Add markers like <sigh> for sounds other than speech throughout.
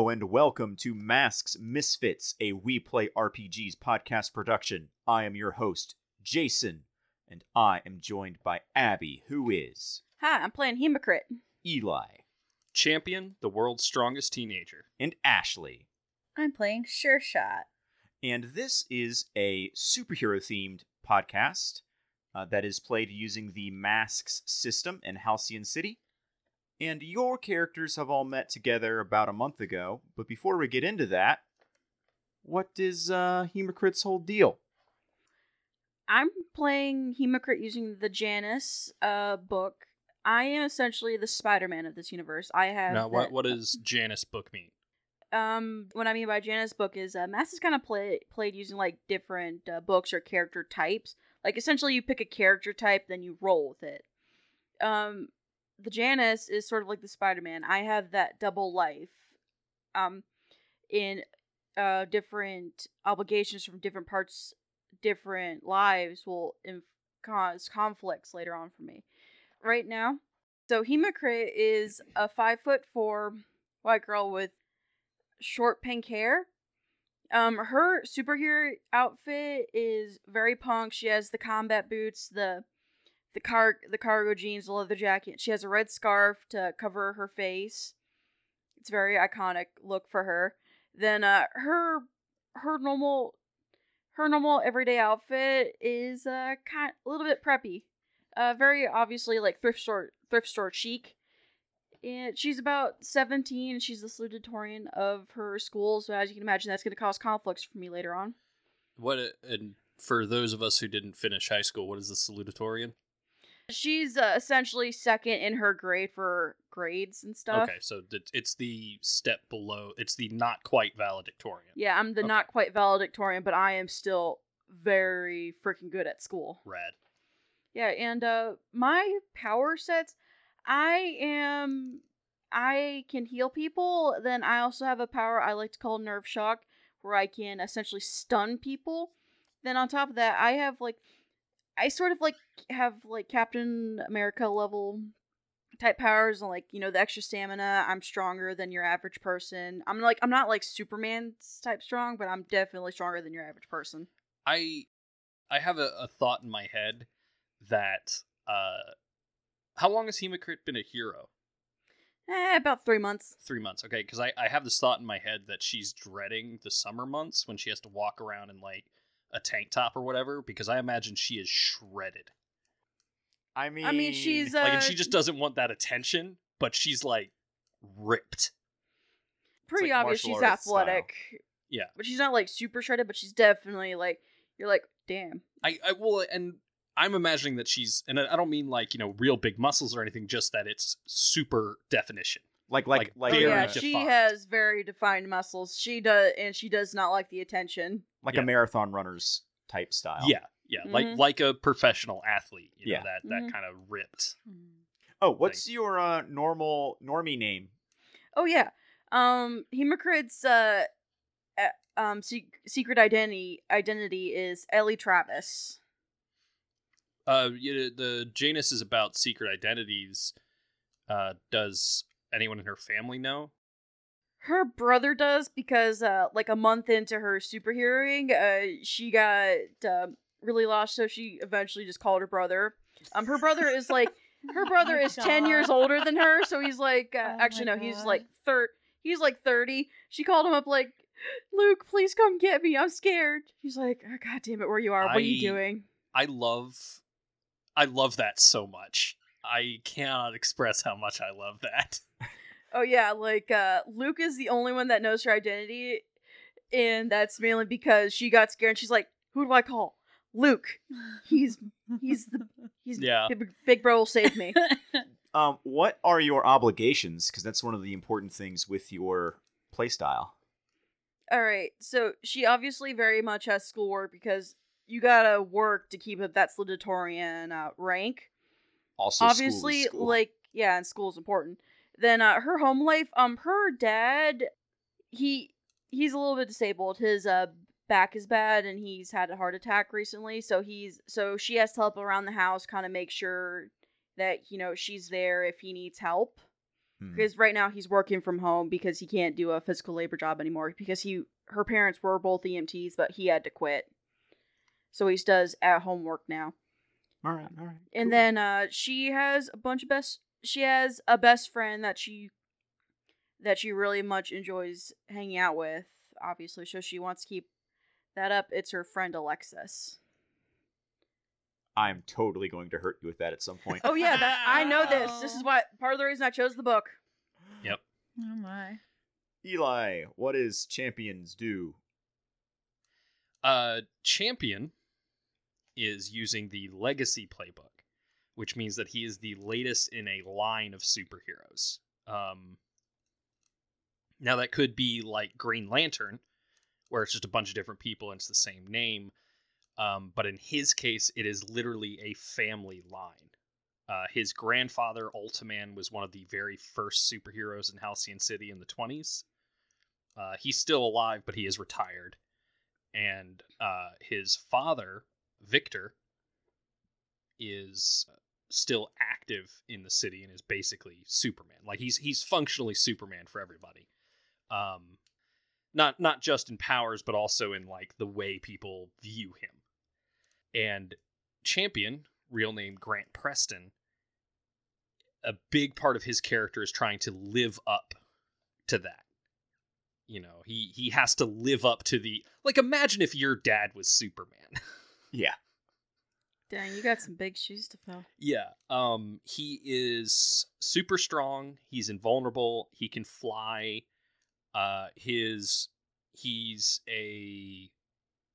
Hello and welcome to Masks Misfits, a We Play RPGs podcast production. I am your host, Jason, and I am joined by Abby, who is Hi, I'm playing Hemocrit. Eli Champion, the world's strongest teenager. and Ashley. I'm playing Sure Shot. And this is a superhero themed podcast uh, that is played using the Masks system in Halcyon City. And your characters have all met together about a month ago. But before we get into that, what is uh, Hemocrit's whole deal? I'm playing Hemocrit using the Janus uh, book. I am essentially the Spider-Man of this universe. I have Now, what that- what does Janus book mean? um what I mean by Janus book is uh, Masks is kind of play, played using like different uh, books or character types. Like essentially, you pick a character type, then you roll with it. Um, the Janus is sort of like the Spider-Man. I have that double life. Um, in uh different obligations from different parts, different lives will inf- cause conflicts later on for me. Right now, so Hemocrit is a five foot four white girl with short pink hair. Um, her superhero outfit is very punk. She has the combat boots, the the car the cargo jeans, the leather jacket. She has a red scarf to cover her face. It's a very iconic look for her. Then uh her her normal her normal everyday outfit is uh kind a little bit preppy. Uh very obviously like thrift store thrift store chic. And she's about 17 and she's the salutatorian of her school, so as you can imagine that's going to cause conflicts for me later on. What a- and for those of us who didn't finish high school, what is the salutatorian? She's uh, essentially second in her grade for grades and stuff. Okay, so th- it's the step below. It's the not quite valedictorian. Yeah, I'm the Okay. not quite valedictorian, but I am still very freaking good at school. Rad. Yeah, and uh my power sets, I am I can heal people, then I also have a power I like to call nerve shock where I can essentially stun people. Then on top of that, I have like I sort of like have like Captain America level type powers and like, you know, the extra stamina. I'm stronger than your average person. I'm like I'm not like Superman's type strong, but I'm definitely stronger than your average person. I I have a, a thought in my head that uh, how long has Hemocrit been a hero? Eh, about 3 months. Three months. Okay, because I I have this thought in my head that she's dreading the summer months when she has to walk around and like a tank top or whatever because I imagine she is shredded. I mean, I mean, she's uh, like and she just doesn't want that attention but she's like ripped pretty like obvious she's arts style. athletic. Yeah. But she's not like super shredded, but she's definitely like you're like, damn. i i will and i'm imagining that she's and i I don't mean like you know real big muscles or anything just that it's super definition like like like, like oh yeah, she defined. has very defined muscles. She does and she does not like the attention. like Yeah. a marathon runner's type style. yeah yeah like Mhm. like a professional athlete you know Yeah. that that Mhm. kind of ripped Oh, what's your uh, normal normie name? Oh yeah. Um Hemocrit's uh uh, um se- secret identity identity is Ellie Travis. uh you know, the janus is about secret identities uh does anyone in her family know? Her brother does because uh like a month into her superheroing, uh she got uh, really lost so she eventually just called her brother. Um her brother is like her <laughs> brother my is 10 years older than her so he's like uh, Oh actually no he's like third he's like 30 she called him up like luke please come get me i'm scared. He's like oh, god damn it where you are what are you doing? I love i love that so much I cannot express how much I love that. <laughs> Oh yeah, like uh Luke is the only one that knows her identity, and that's mainly because she got scared and she's like, "Who do I call? Luke. <laughs> He's he's the he's <laughs> Yeah. big, big bro will save me." Um, what are your obligations? Because that's one of the important things with your playstyle. All right, so she obviously very much has schoolwork because you gotta work to keep up that salutatorian uh, rank. Also, school obviously, school. like yeah, and school is important. Then uh, her home life. Um, her dad, he he's a little bit disabled. His uh back is bad, and he's had a heart attack recently. So he's so she has to help around the house, kind of make sure that you know she's there if he needs help. Hmm. Because right now he's working from home because he can't do a physical labor job anymore because he her parents were both EMTs, but he had to quit. So he does at home work now. All right, all right. And cool. then uh she has a bunch of best she has a best friend that she that she really much enjoys hanging out with, obviously, so she wants to keep that up. It's her friend Alexis. I'm totally going to hurt you with that at some point. Oh yeah, that I know this. This is <laughs> why part of the reason I chose the book. Yep. Oh my. Eli, what is champions do? Uh, Champion is using the Legacy playbook, which means that he is the latest in a line of superheroes. Um, now that could be like Green Lantern, where it's just a bunch of different people and it's the same name. Um, but in his case, it is literally a family line. Uh, his grandfather, Ultiman, was one of the very first superheroes in Halcyon City in the 20s. Uh, he's still alive, but he is retired and uh, his father Victor is still active in the city and is basically Superman. Like he's he's functionally Superman for everybody. Um, not not just in powers, but also in like the way people view him. And Champion, real name Grant Preston, a big part of his character is trying to live up to that you know he he has to live up to the like imagine if your dad was superman <laughs> Yeah. Dang, you got some big shoes to fill. yeah um he is super strong he's invulnerable he can fly uh his he's a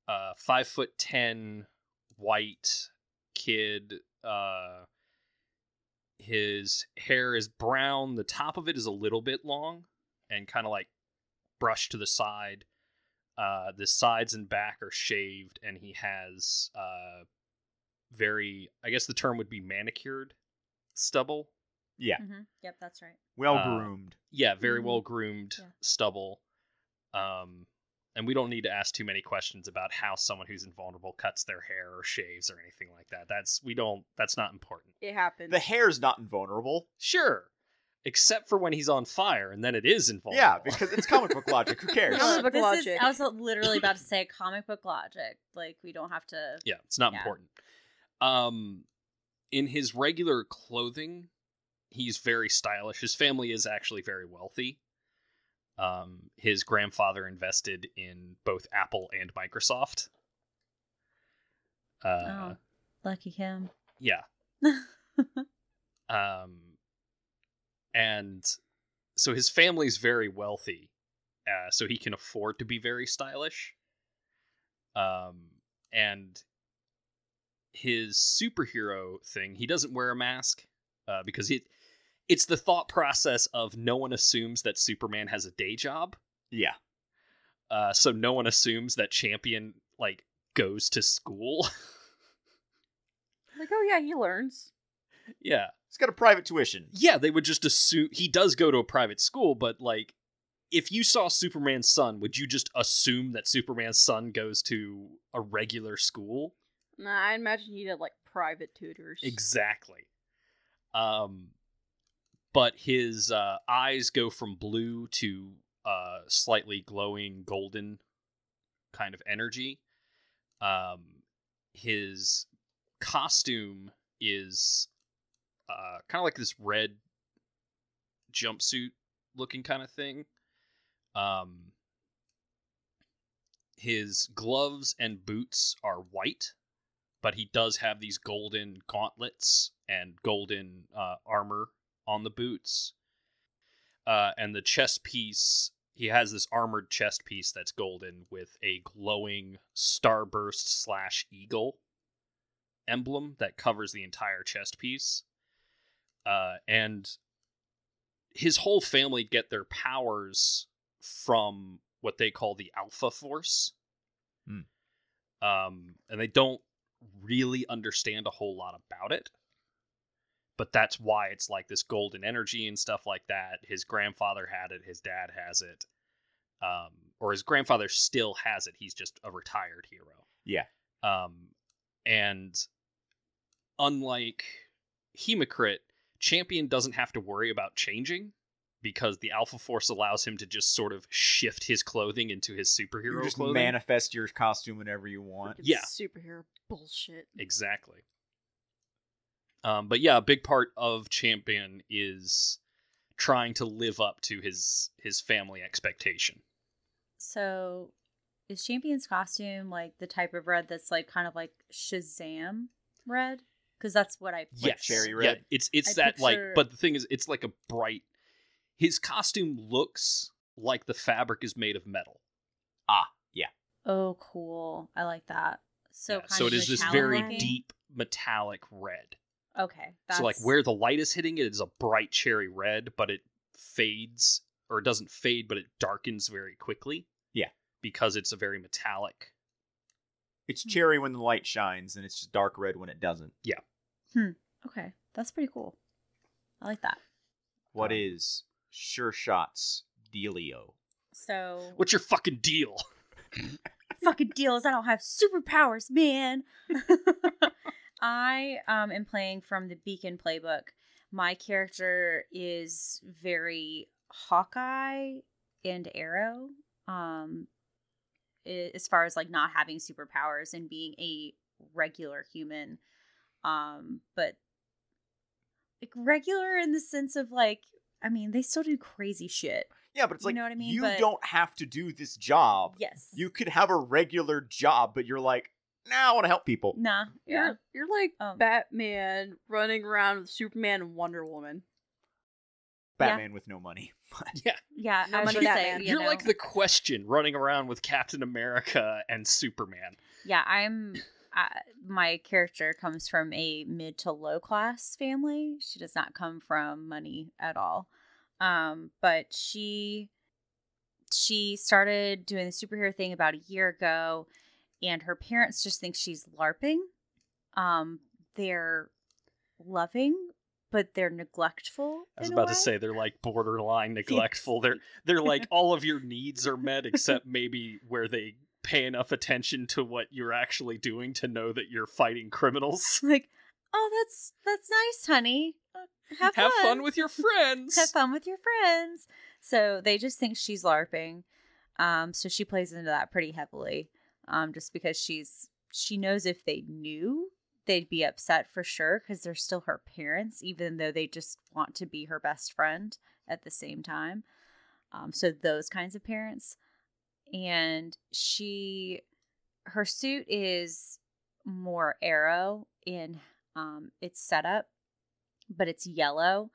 uh five foot ten white kid uh his hair is brown the top of it is a little bit long and kind of like brushed to the side uh the sides and back are shaved and he has uh very i guess the term would be manicured stubble Yeah. hmm Yep, that's right. Well Uh, groomed. yeah very Mhm. well groomed Yeah. stubble um and we don't need to ask too many questions about how someone who's invulnerable cuts their hair or shaves or anything like that that's we don't that's not important It happens. The hair's not invulnerable. sure except for when he's on fire and then it is invulnerable Yeah, because it's comic book logic. Who cares? <laughs> Comic book this logic. Is, I was literally about to <laughs> say comic book logic. Like we don't have to. yeah it's not Yeah. important um in his regular clothing he's very stylish his family is actually very wealthy um his grandfather invested in both apple and microsoft uh oh, lucky him. yeah <laughs> um and so his family's very wealthy uh so he can afford to be very stylish um and his superhero thing he doesn't wear a mask uh because it it's the thought process of no one assumes that superman has a day job Yeah. uh so no one assumes that champion like goes to school <laughs> like, oh yeah, he learns. yeah He's got a private tuition. yeah, they would just assume he does go to a private school, but like if you saw Superman's son, would you just assume that Superman's son goes to a regular school? Nah, I imagine he did like private tutors. Exactly. Um but his uh, eyes go from blue to uh, slightly glowing golden kind of energy. Um, his costume is uh, kind of like this red jumpsuit looking kind of thing. Um, his gloves and boots are white, but he does have these golden gauntlets and golden uh, armor on the boots. Uh, and the chest piece, he has this armored chest piece that's golden with a glowing starburst slash eagle emblem that covers the entire chest piece. Uh, and his whole family get their powers from what they call the Alpha Force. Hmm. Um, and they don't really understand a whole lot about it. But that's why it's like this golden energy and stuff like that. His grandfather had it, his dad has it. Um, or his grandfather still has it. He's just a retired hero. Yeah. Um, and unlike Hemocrit, Champion doesn't have to worry about changing because the Alpha Force allows him to just sort of shift his clothing into his superhero You just clothing. manifest your costume whenever you want. Freaking Yeah. Superhero bullshit. Exactly. Um, but yeah, a big part of Champion is trying to live up to his his family expectation. So, is Champion's costume like the type of red that's like kind of like Shazam red? Because that's what I. Like cherry red. Yeah, red? it's it's I that like but the thing is it's like a bright his costume looks like the fabric is made of metal. Ah, yeah. Oh, cool! I like that. So, Yeah, kind so of it is this very looking? deep metallic red. Okay, that's So like where the light is hitting it is a bright cherry red, but it fades or it doesn't fade, but it darkens very quickly. Yeah. Because it's a very metallic. It's cherry when the light shines, and it's just dark red when it doesn't. Yeah. Hmm. Okay, that's pretty cool. I like that. What Um, is Sure Shot's dealio? So What's your fucking deal? <laughs> fucking deal is I don't have superpowers, man. <laughs> I um am playing from the Beacon playbook. My character is very Hawkeye and Arrow. Um i- as far as like not having superpowers and being a regular human. Um but like regular in the sense of like I mean, they still do crazy shit. Yeah, but it's You like know what I mean? you But- don't have to do this job. Yes. You could have a regular job, but you're like, nah, I want to help people. Nah. Yeah. You're you're like Um, Batman running around with Superman and Wonder Woman. Yeah. Batman with no money. <laughs> Yeah. Yeah, No I was money gonna say, you You're know, like the question running around with Captain America and Superman. Yeah, I'm. Uh, my character comes from a mid to low class family. She does not come from money at all. Um, but she she started doing the superhero thing about a year ago, and her parents just think she's larping. Um, they're loving, but they're neglectful. I was about to say they're like borderline <laughs> neglectful. They're they're like all of your needs are met <laughs> except maybe where they pay enough attention to what you're actually doing to know that you're fighting criminals. <laughs> like, oh, that's that's nice, honey. Uh, Have, Have fun with your friends. have fun with your friends. So they just think she's LARPing. Um, so she plays into that pretty heavily. Um, just because she's she knows if they knew they'd be upset for sure because they're still her parents, even though they just want to be her best friend at the same time. Um, so those kinds of parents. And she her suit is more arrow in um its setup, but it's yellow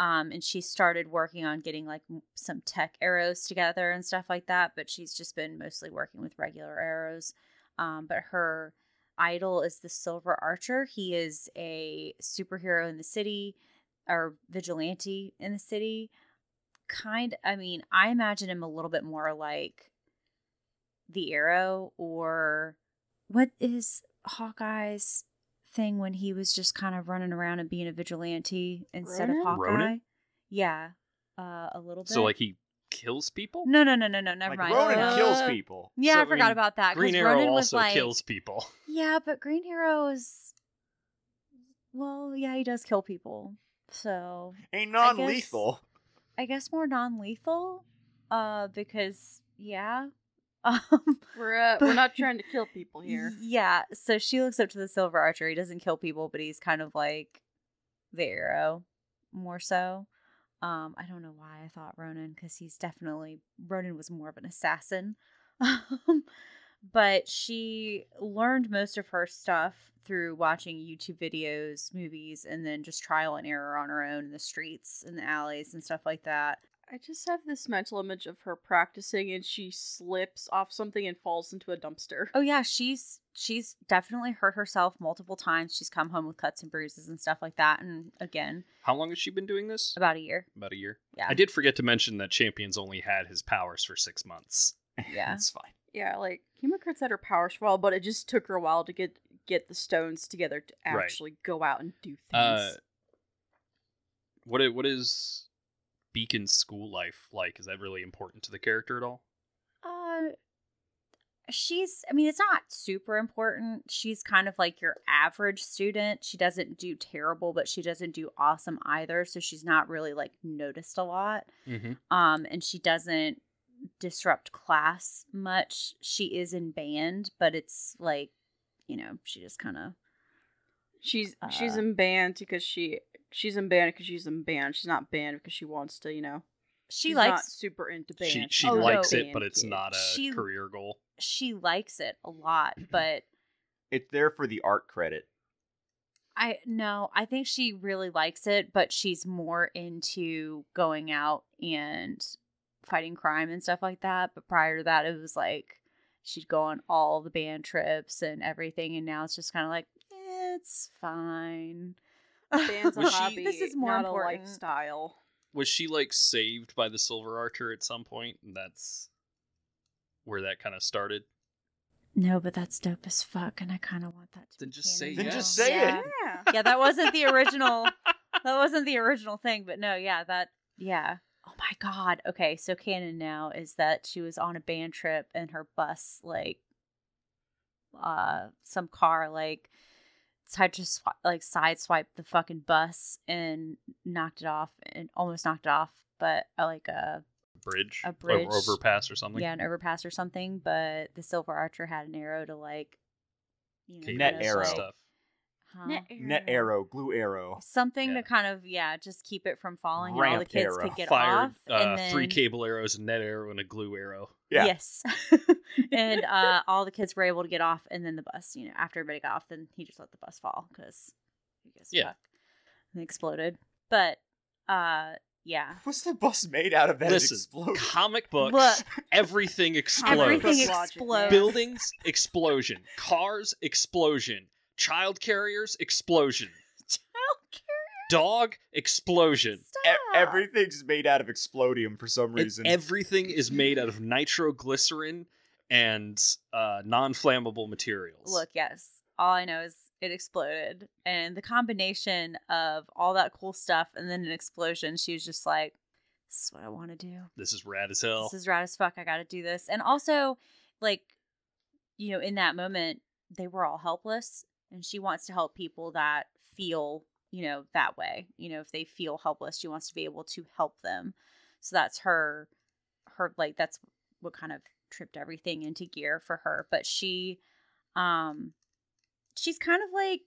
um and she started working on getting like some tech arrows together and stuff like that but she's just been mostly working with regular arrows um but her idol is the silver archer he is a superhero in the city or vigilante in the city kind i mean i imagine him a little bit more like the arrow or what is hawkeye's thing when he was just kind of running around and being a vigilante instead Ronan? of Hawkeye. Ronan? Yeah, uh, a little bit. So like he kills people? no, no, no, no, no, never like mind. Ronan Uh, kills people. Yeah, So, I I forgot mean, about that. Green Arrow Ronan was also like, kills people. yeah, but Green Arrow is, well, yeah, he does kill people. So Ain't I guess- non-lethal. I guess more non-lethal, uh, because yeah, <laughs> um, We're uh, we're not trying to kill people here. Yeah, so she looks up to the Silver Archer. He doesn't kill people, but he's kind of like the arrow more so. Um, I don't know why I thought Ronan because he's definitely Ronan was more of an assassin. <laughs> Um, but she learned most of her stuff through watching YouTube videos, movies, and then just trial and error on her own in the streets and the alleys and stuff like that. I just have this mental image of her practicing and she slips off something and falls into a dumpster. Oh yeah, she's she's definitely hurt herself multiple times. She's come home with cuts and bruises and stuff like that. And again, How long has she been doing this? about a year. About a year. Yeah. I did forget to mention that Champions only had his powers for six months. <laughs> Yeah. That's fine. Yeah, like Hemocrit's had her powers for a while, but it just took her a while to get get the stones together to Right. actually go out and do things. Uh, what i- what is Beacon's school life like? Is that really important to the character at all? Uh she's I mean it's not super important. She's kind of like your average student. She doesn't do terrible, but she doesn't do awesome either, so she's not really like noticed a lot. Mm-hmm. Um and she doesn't disrupt class much. She is in band, but it's like, you know, she just kind of she's she's uh, in band because she she's in band because she's in band. She's not banned because she wants to, you know. she she's not likes super into band. She she Oh, no. likes it, but it's not a She- career goal. she likes it a lot, <clears throat> but It's there for the art credit. I no, I think she really likes it, but she's more into going out and fighting crime and stuff like that. But prior to that, it was like she'd go on all the band trips and everything, and now it's just kind of like eh, it's fine. Band's a Was she- this is more not important. a lifestyle. Was she like saved by the Silver Archer at some point? And that's where that kind of started. No, but that's dope as fuck, and I kind of want that. To Then be just say Then now. just say yeah. it. Yeah. yeah, that wasn't the original. <laughs> that wasn't the original thing, but no, yeah, that yeah. Oh my god. Okay, so canon now is that she was on a band trip and her bus like uh some car like tried to sw- like sideswipe the fucking bus and knocked it off and almost knocked it off, but uh, like a Bridge, A Over- bridge. overpass or something. yeah an overpass or something. But the Silver Archer had an arrow to like you know Cable Net arrow. stuff. Huh? Net Net arrow, glue arrow. something Yeah. to kind of yeah just keep it from falling and all the kids arrow. could get Fired off uh, and then three cable arrows, a net arrow, and a glue arrow. Yeah. yes <laughs> and uh all the kids were able to get off and then the bus you know after everybody got off then he just let the bus fall because he gets Yeah. stuck and exploded but uh yeah What's the bus made out of that? Listen, it comic books, <laughs> Look. everything explodes. everything explodes. Buildings, explosion. Cars, explosion. Child carriers, explosion. <laughs> Dog, explosion. E- Stop. everything's made out of explodium for some And reason. everything is made out of nitroglycerin and uh, non-flammable materials. Look, yes. All I know is it exploded. And the combination of all that cool stuff and then an explosion, she was just like, This is what I want to do. this is rad as hell. This is rad as fuck. I gotta do this. And also, like, you know, in that moment, they were all helpless. And she wants to help people that feel, you know, that way. You know, if they feel helpless, she wants to be able to help them. So that's her her like that's what kind of tripped everything into gear for her. But she um she's kind of like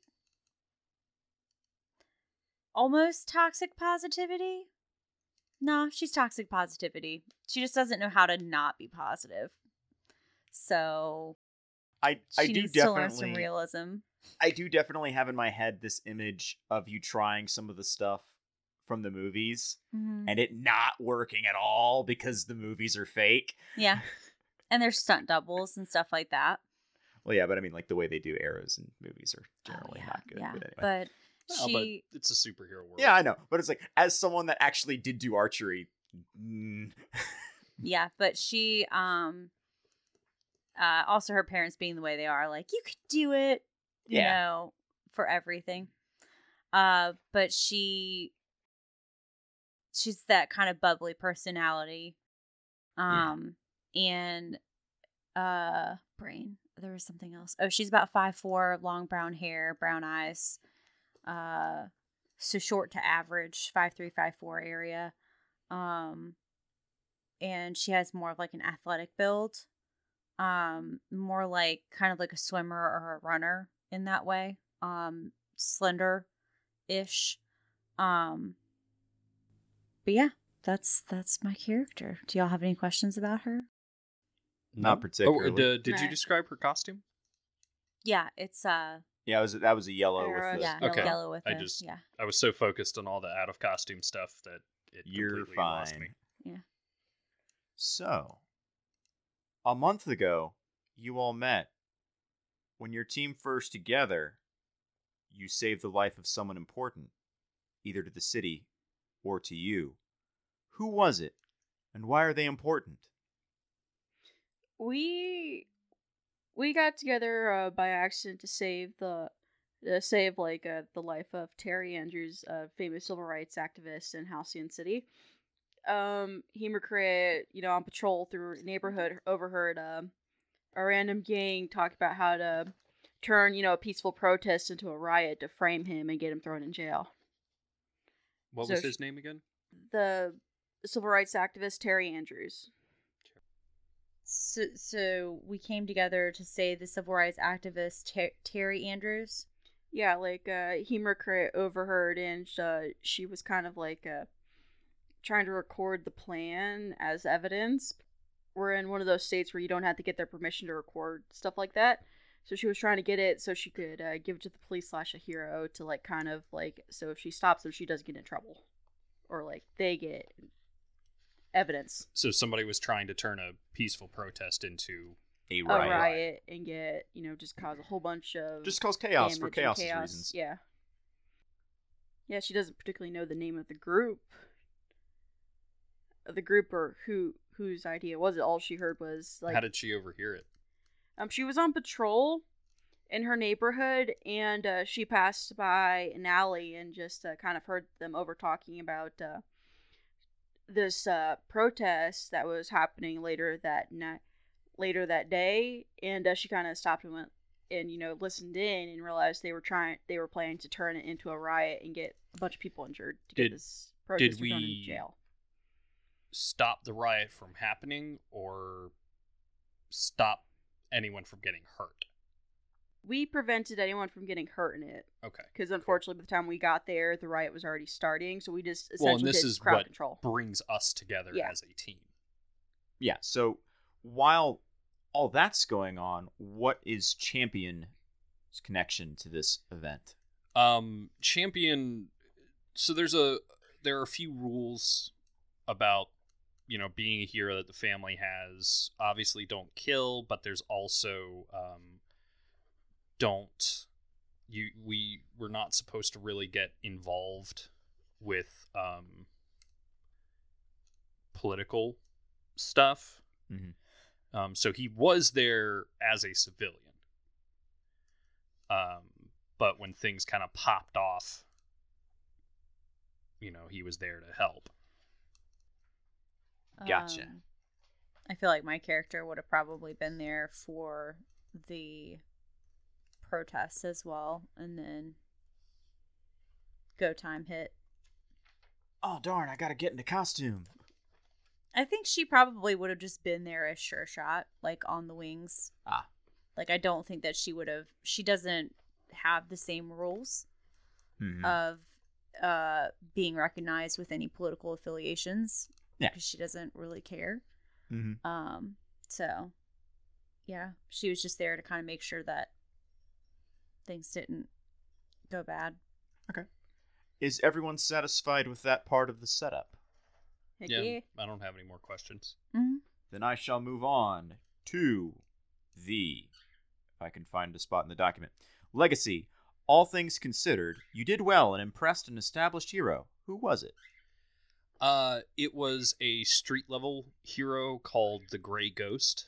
almost toxic positivity. No, she's toxic positivity. She just doesn't know how to not be positive. So I I she do needs to learn some definitely realism. I do definitely have in my head this image of you trying some of the stuff from the movies Mhm. and it not working at all because the movies are fake. Yeah. <laughs> And there's stunt doubles and stuff like that. Well, yeah, but I mean, like the way they do arrows in movies are Oh, generally yeah, not good. Yeah. But anyway. But Well, she but it's a superhero world. yeah, I know. But it's like as someone that actually did do archery. mm, <laughs> yeah, but she um uh also her parents being the way they are, like, you could do it, you Yeah. know, for everything. Uh but she she's that kind of bubbly personality. Yeah. Um and uh brain. There was something else. Oh, she's about five four, long brown hair, brown eyes. Uh so short to average, five three, five four area. Um and she has more of like an athletic build. Um, more like kind of like a swimmer or a runner in that way. Um, slender ish. Um but yeah, that's that's my character. Do y'all have any questions about her? Not Oh, particularly. d- did you describe her costume? Yeah, it's uh Yeah, it was that was a yellow Arrows, with the yeah, Okay. yellow with I the just- yeah. I was so focused on all the out of costume stuff that it You're completely lost fine. me. Yeah. So, a month ago, you all met. When your team first together, you saved the life of someone important, either to the city or to you. Who was it, and why are they important? we we got together uh, by accident to save the to save like uh, the life of Terry Andrews, a famous civil rights activist in Halcyon City. Um, he and you know, on patrol through a neighborhood, overheard um a random gang talk about how to turn, you know, a peaceful protest into a riot to frame him and get him thrown in jail. What So was sh- his name again? The civil rights activist Terry Andrews. So, so we came together to save the civil rights activist Ter- Terry Andrews. Yeah, like uh Hemocrit overheard and uh, she was kind of like uh trying to record the plan as evidence. We're in one of those states where you don't have to get their permission to record stuff like that. So she was trying to get it so she could uh, give it to the police slash a hero to like kind of like so if she stops them she does get in trouble. Or like they get evidence. So somebody was trying to turn a peaceful protest into A A riot. riot and get, you know, just cause a whole bunch of Just cause chaos for chaos's chaos. reasons. Yeah. Yeah, she doesn't particularly know the name of the group. The group or who whose idea was it. All she heard was like how did she overhear it? um she was on patrol in her neighborhood and uh, she passed by an alley and just uh, kind of heard them over talking about uh, this uh, protest that was happening later that night later that day and uh, she kind of stopped and went and you know listened in and realized they were trying they were planning to turn it into a riot and get a bunch of people injured to Did- get this protester thrown we- in jail Stop the riot from happening or stop anyone from getting hurt? we prevented anyone from getting hurt in it Okay. because unfortunately by the time we got there the riot was already starting so we just essentially Well, and this did is crowd what control brings us together Yeah. as a team. Yeah, so while all that's going on, what is Champion's connection to this event? Um, champion. So there's a there are a few rules about you know being a hero that the family has. Obviously, don't kill, but there's also um, don't you we we're not supposed to really get involved with um political stuff. Mhm. Um, so he was there as a civilian. Um, but when things kind of popped off, you know, he was there to help. Gotcha. Um, I feel like my character would have probably been there for the protests as well, and then go time hit. Oh darn! I gotta get into costume. I think she probably would have just been there as sure shot, like on the wings. Ah. Like I don't think that she would have. She doesn't have the same rules Mhm. of uh being recognized with any political affiliations. Yeah. because she doesn't really care. Mhm. Um. So, yeah, she was just there to kind of make sure that things didn't go bad. Okay. Is everyone satisfied with that part of the setup? Heck Yeah, yeah. I don't have any more questions. Mm-hmm. Then I shall move on to the. If I can find a spot in the document. Legacy. All things considered, you did well and impressed an established hero. Who was it? Uh, it was a street level hero called the Gray Ghost.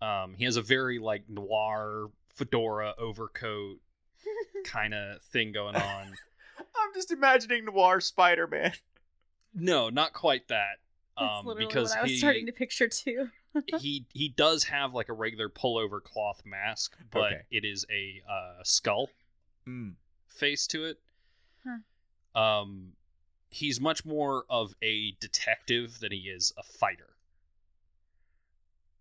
Um, he has a very like noir fedora overcoat <laughs> kind of thing going on. <laughs> I'm just imagining Noir Spider Man. No, not quite that. That's Um, literally because what I was he, starting to picture too. <laughs> he he does have like a regular pullover cloth mask, but Okay. it is a uh, skull Mm. face to it. Huh. Um, he's much more of a detective than he is a fighter.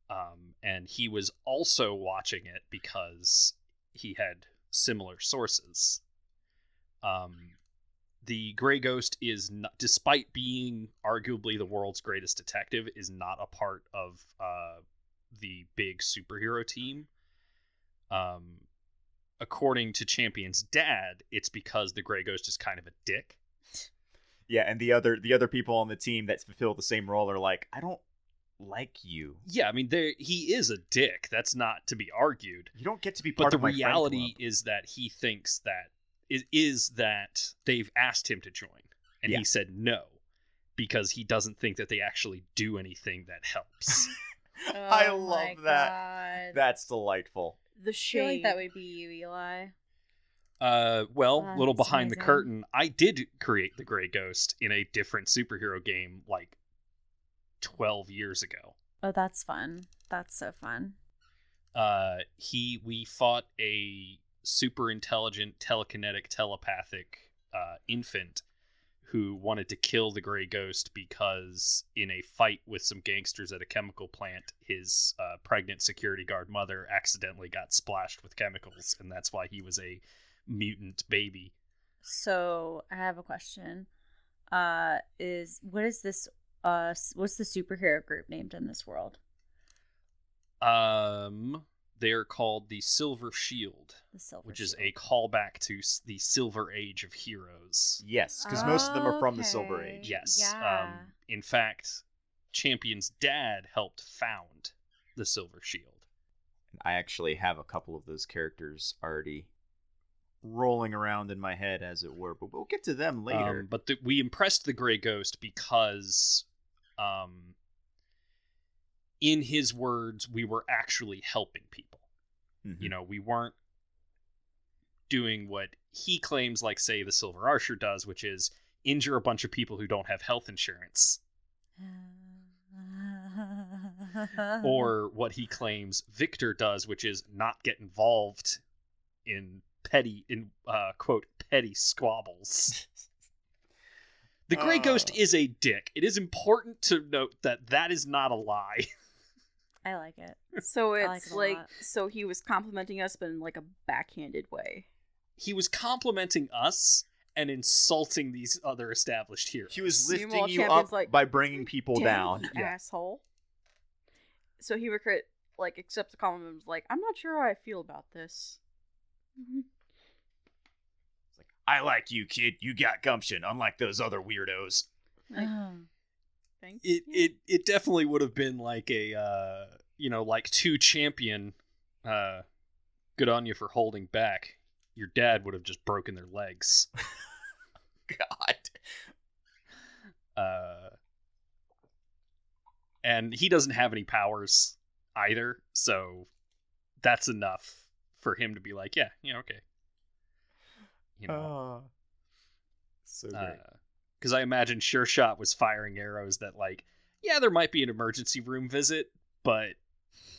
Um, and he was also watching it because he had similar sources. Um, the Gray Ghost is not, despite being arguably the world's greatest detective, is not a part of uh, the big superhero team. Um, according to Champion's dad, it's because the Gray Ghost is kind of a dick. Yeah, and the other the other people on the team that fulfill the same role are like, I don't like you. Yeah, I mean, there he is a dick. That's not to be argued. You don't get to be But part the of my friend reality is that he thinks that is, is that they've asked him to join, and Yeah. he said no because he doesn't think that they actually do anything that helps. <laughs> Oh I Oh my love that. God. That's delightful. The I feel like that would be you, Eli. Uh, well, Uh, little behind the curtain, I did create the Gray Ghost in a different superhero game like 12 years ago. Oh, that's fun. That's so fun. Uh, he we fought a super intelligent, telekinetic, telepathic uh, infant who wanted to kill the Gray Ghost because in a fight with some gangsters at a chemical plant, his uh, pregnant security guard mother accidentally got splashed with chemicals, and that's why he was a mutant baby. So I have a question. Uh, is what is this? Uh, what's the superhero group named in this world? Um, they're called the Silver Shield, The Silver. which is a callback to the Silver Age of Heroes. Yes, because most of them are from the Silver Age. Yes. Yeah. Um, in fact, Champion's dad helped found the Silver Shield. I actually have a couple of those characters already rolling around in my head, as it were, but we'll get to them later. Um, but the, we impressed the Gray Ghost because, um, in his words, we were actually helping people. Mhm. You know, we weren't doing what he claims, like, say, the Silver Archer does, which is injure a bunch of people who don't have health insurance. <laughs> or what he claims Victor does, which is not get involved in petty in uh quote petty squabbles. The Gray Ghost Uh. is a dick. It is important to note that that is not a lie. <laughs> I like it. so I like it's it like, so he was complimenting us, but in like a backhanded way. He was complimenting us and insulting these other established heroes. he was Meanwhile, lifting you up like, by bringing people down. Yeah. asshole. So he recruit like accepts the compliment. and was like, I'm not sure how I feel about this. <laughs> It's like, I like you, kid. You got gumption, unlike those other weirdos. Like, Oh. thank it you. it it definitely would have been like a uh you know like two champion uh good on you for holding back your dad would have just broken their legs <laughs> God. uh and he doesn't have any powers either so that's enough for him to be like yeah yeah okay you know Oh. So great. Uh, because I imagine Sure Shot was firing arrows that, like, yeah, there might be an emergency room visit, but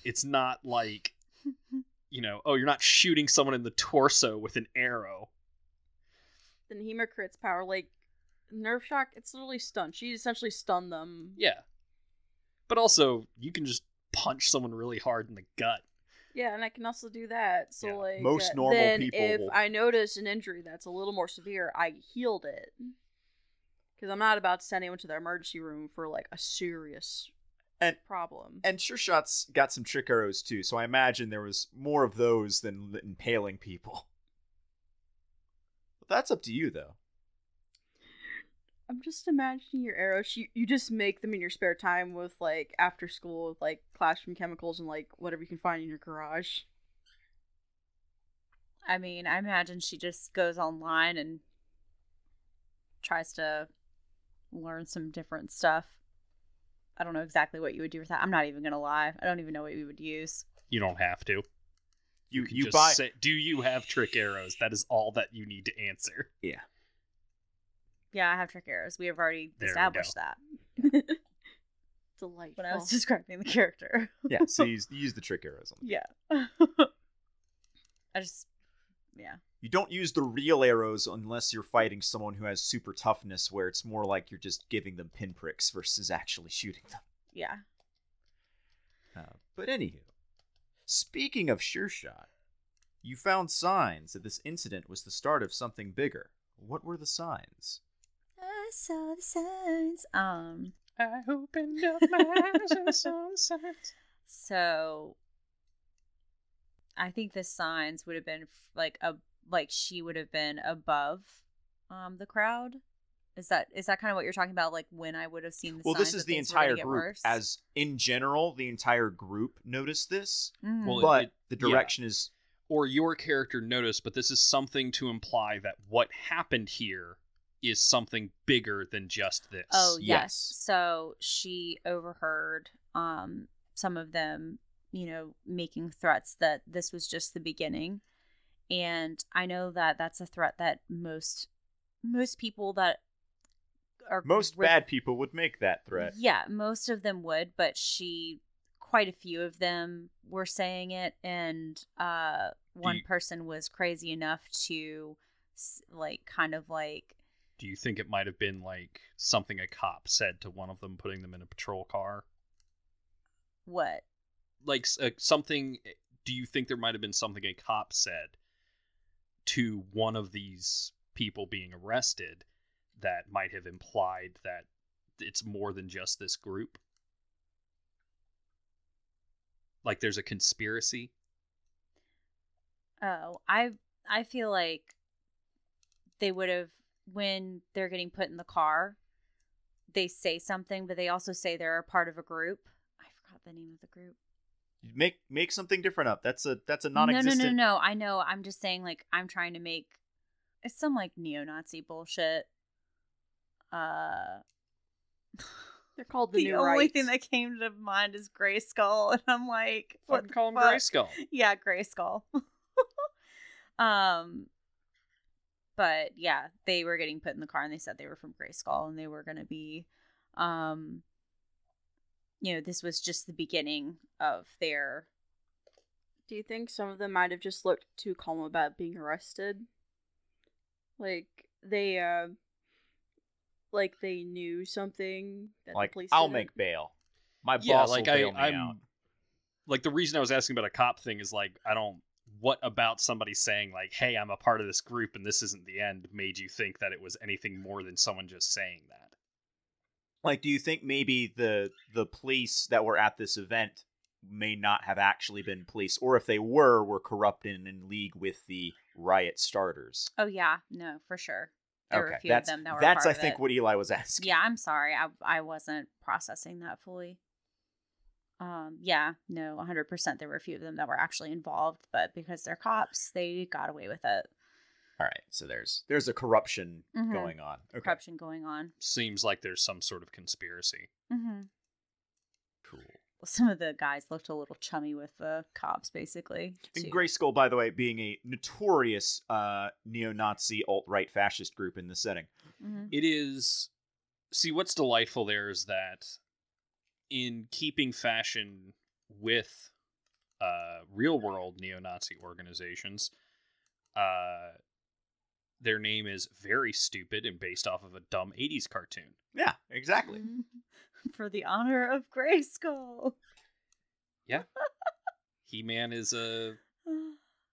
it's not like, <laughs> you know, oh, you're not shooting someone in the torso with an arrow. Then Hemocrit's power, like nerve shock, it's literally stun. She essentially stunned them. Yeah, but also you can just punch someone really hard in the gut. Yeah, and I can also do that. So Yeah. like Most normal then people if will- I notice an injury that's a little more severe, I healed it. Because I'm not about to send anyone to the emergency room for like a serious And- problem. And Sure Shot's got some trick arrows too, so I imagine there was more of those than impaling people. But that's up to you, though. I'm just imagining your arrows. You you just make them in your spare time with like after school, with, like classroom chemicals and like whatever you can find in your garage. I mean, I imagine she just goes online and tries to learn some different stuff. I don't know exactly what you would do with that. I'm not even gonna lie. I don't even know what you would use. You don't have to. You can you just buy say, "Do you have trick arrows?" That is all that you need to answer. Yeah, I have trick arrows. We have already There we established that Delightful. <laughs> when I was describing the character. yeah. <laughs> So you use, you use the trick arrows. On them. yeah. <laughs> I just, yeah. You don't use the real arrows unless you're fighting someone who has super toughness, where it's more like you're just giving them pinpricks versus actually shooting them. Yeah. Uh, but anywho, speaking of Sure Shot, you found signs that this incident was the start of something bigger. What were the signs? I saw the signs. Um, I opened up my eyes and saw the signs. so I think the signs would have been like a like she would have been above um the crowd. Is that is that kind of what you're talking about? Like when I would have seen the Well, signs this is the things were gonna entire get group. worse? As in general, the entire group noticed this, Mm. Well, but it- the yeah. direction is Or your character noticed, but this is something to imply that what happened here is something bigger than just this. Oh yes. Yes. So she overheard um some of them, you know, making threats that this was just the beginning. And I know that that's a threat that most most people that are most with- bad people would make that threat. Yeah, most of them would, but she quite a few of them were saying it and uh one you- person was crazy enough to like kind of like Do you think it might have been like something a cop said to one of them, putting them in a patrol car? what Like uh, something. Do you think there might have been something a cop said to one of these people being arrested that might have implied that it's more than just this group? Like there's a conspiracy? Oh, I I feel like they would have when they're getting put in the car, they say something, but they also say they're a part of a group. I forgot the name of the group. Make make something different up. That's a that's a No, no, non-existent. no, no. I know. I'm just saying, like, I'm trying to make it's some like neo-Nazi bullshit. Uh, They're called <laughs> the, the new only rights. thing that came to mind is Gray Skull, <laughs> and I'm like, what the call him fuck? Grayskull. yeah, Gray Skull. <laughs> um, but yeah, they were getting put in the car, and they said they were from Gray Skull, and they were going to be, um, you know, this was just the beginning of their. Do you think some of them might have just looked too calm about being arrested? Like they uh like they knew something that Like the police I'll didn't? make bail. My Yeah, boss like will I, bail me I'm out. like the reason I was asking about a cop thing is like I don't. What about somebody saying like, "Hey, I'm a part of this group and this isn't the end," made you think that it was anything more than someone just saying that? Like, do you think maybe the the police that were at this event may not have actually been police, or if they were, were corrupted and in league with the riot starters? Oh yeah, no, for sure. There were okay, a few of that's them that were that's part I of think it. what Eli was <laughs> asking. Yeah, I'm sorry. I I wasn't processing that fully. Um, yeah, no, 100%. There were a few of them that were actually involved, but because they're cops, they got away with it. All right, so there's there's a corruption Mhm. going on. Okay, Corruption going on. Seems like there's some sort of conspiracy. Mm-hmm. cool. Some of the guys looked a little chummy with the cops, basically. And too. Grayskull, by the way, being a notorious uh, neo-Nazi alt-right fascist group in the setting. Mhm. It is. See, what's delightful there is that in keeping fashion with uh, real world neo Nazi organizations, uh, their name is very stupid and based off of a dumb 80s cartoon. Yeah, exactly. Mhm. <laughs> For the honor of Grayskull. Yeah. he Man is a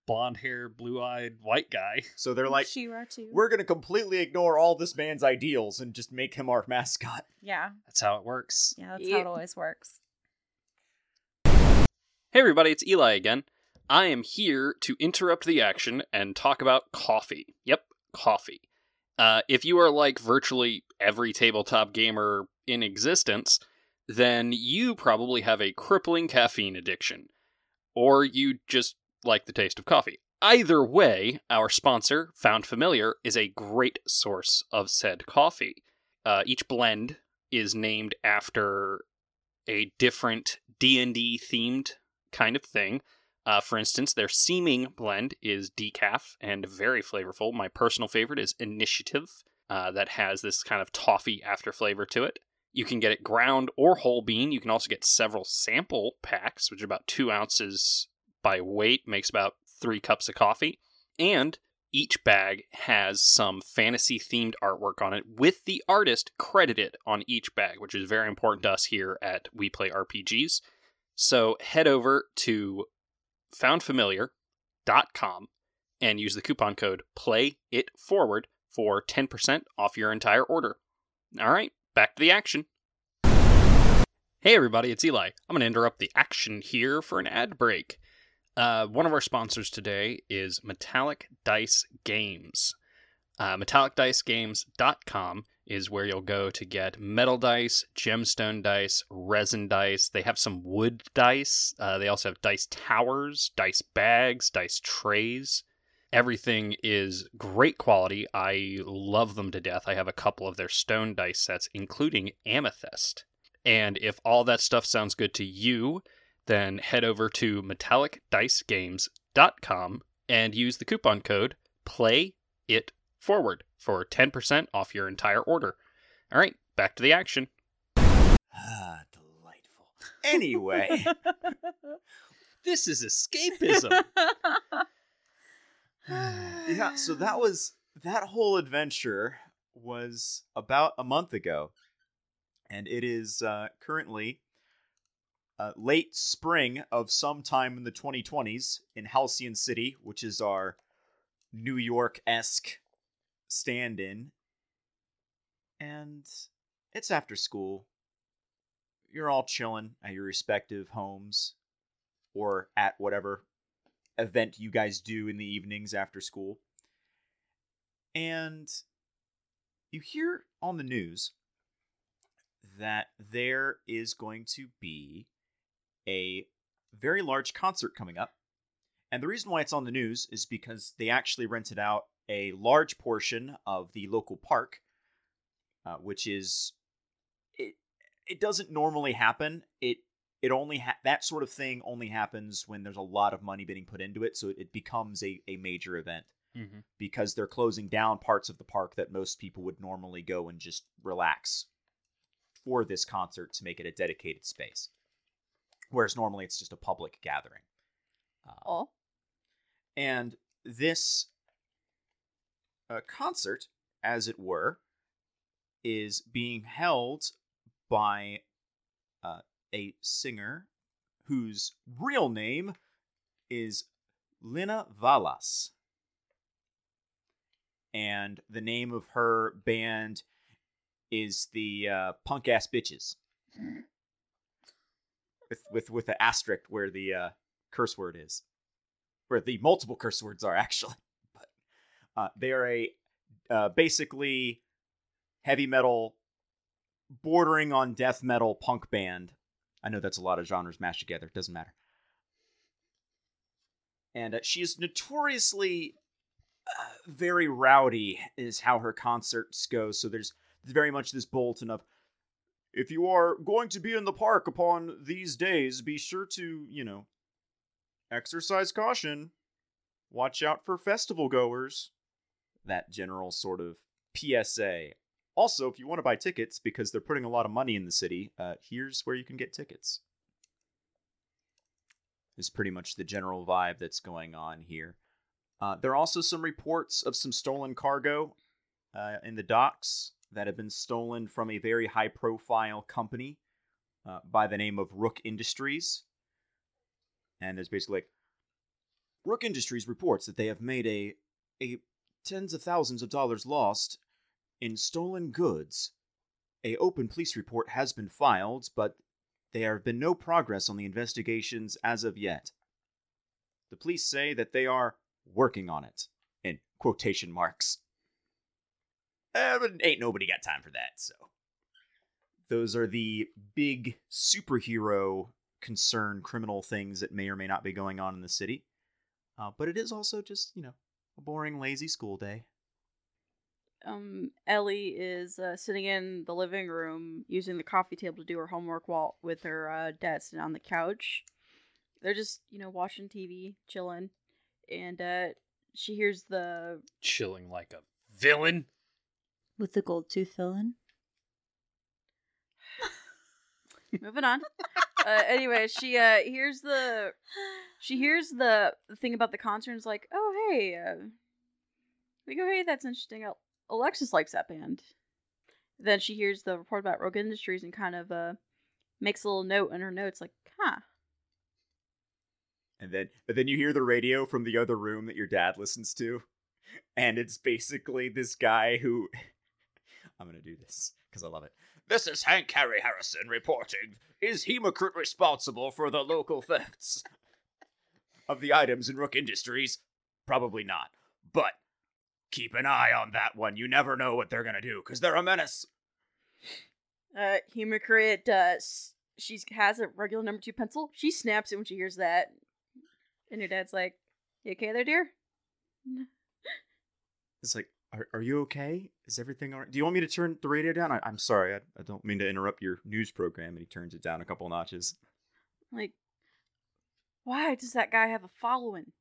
blonde hair, blue eyed white guy. <laughs> So they're like, She-Ra too. we're gonna completely ignore all this man's ideals and just make him our mascot. yeah, That's how it works. yeah, that's how it always works. Hey, everybody, it's Eli again. I am here to interrupt the action and talk about coffee. Yep, coffee. Uh, if you are like virtually every tabletop gamer in existence, then you probably have a crippling caffeine addiction. Or you just like the taste of coffee. Either way, our sponsor, Found Familiar, is a great source of said coffee. Uh, each blend is named after a different D&D themed kind of thing. Uh, for instance, their seeming blend is decaf and very flavorful. My personal favorite is Initiative, uh, that has this kind of toffee after flavor to it. You can get it ground or whole bean. You can also get several sample packs, which are about two ounces by weight, makes about three cups of coffee. And each bag has some fantasy themed artwork on it with the artist credited on each bag, which is very important to us here at We Play RPGs. So head over to foundfamiliar.com and use the coupon code play it forward for 10% off your entire order. All right, back to the action. Hey everybody, it's Eli. I'm going to interrupt the action here for an ad break. Uh, one of our sponsors today is Metallic Dice Games. Uh, MetallicDiceGames.com is where you'll go to get metal dice, gemstone dice, resin dice. They have some wood dice. Uh, they also have dice towers, dice bags, dice trays. Everything is great quality. I love them to death. I have a couple of their stone dice sets, including Amethyst. And if all that stuff sounds good to you, then head over to metallicdicegames.com and use the coupon code PLAY IT forward for 10% off your entire order. All right, back to the action. Ah, delightful. Anyway, <laughs> This is escapism. <laughs> yeah, so that was that whole adventure was about a month ago. And it is uh, currently uh, late spring of sometime in the 2020s in Halcyon City, which is our New York esque stand in. And it's after school. You're all chilling at your respective homes or at whatever event you guys do in the evenings after school. And you hear on the news that there is going to be a very large concert coming up. And the reason why it's on the news is because they actually rented out a large portion of the local park, uh, which is it. It doesn't normally happen. It it only ha- that sort of thing only happens when there's a lot of money being put into it, so it becomes a, a major event mm-hmm. because they're closing down parts of the park that most people would normally go and just relax for this concert to make it a dedicated space. Whereas normally it's just a public gathering. Uh, Oh, and this uh, concert, as it were, is being held by uh, a singer whose real name is Lina Valas. And the name of her band is the uh, Punk Ass Bitches. With, with with the asterisk where the uh, curse word is where the multiple curse words are <laughs> actually. But uh, they are a uh, basically heavy metal, bordering on death metal punk band. I know that's a lot of genres mashed together. It Doesn't matter. And uh, she is notoriously uh, very rowdy, is how her concerts go. So there's very much this bulletin of if you are going to be in the park upon these days, be sure to, you know, exercise caution. Watch out for festival goers. That general sort of PSA. Also, if you want to buy tickets because they're putting a lot of money in the city, uh, here's where you can get tickets. Is pretty much the general vibe that's going on here. Uh, there are also some reports of some stolen cargo uh, in the docks that have been stolen from a very high profile company uh, by the name of Rook Industries. And there's basically like Rook Industries reports that they have made a a tens of thousands of dollars lost in stolen goods. A open police report has been filed, but there have been no progress on the investigations as of yet. The police say that they are working on it in quotation marks. Uh, but ain't nobody got time for that, so. Those are the big superhero concern criminal things that may or may not be going on in the city. Uh, but it is also just, you know, a boring, lazy school day. um, Ellie is uh, sitting in the living room using the coffee table to do her homework while with her uh, dad sitting on the couch. They're just, you know, watching TV, chilling, and uh, she hears the Chilling like a villain. With the gold tooth villain. <laughs> moving on. uh, anyway, she uh hears the she hears the, the thing about the concert and is like, oh hey, uh, we go hey, that's interesting. Alexis likes that band. Then she hears the report about Rogue Industries and kind of uh makes a little note in her notes like, huh. And then, but then you hear the radio from the other room that your dad listens to, and it's basically this guy who I'm gonna do this because I love it. This is Hank Harry Harrison reporting. Is Hemocrit responsible for the local thefts of the items in Rook Industries? Probably not. But keep an eye on that one. You never know what they're gonna do because they're a menace. Uh, Hemocrit, uh, she has a regular number two pencil. She snaps it when she hears that. And your dad's like, You okay there, dear? It's like, are, are you okay? Is everything all right? Do you want me to turn the radio down? I, I'm sorry. I, I don't mean to interrupt your news program. And he turns it down a couple notches. Like, why does that guy have a following?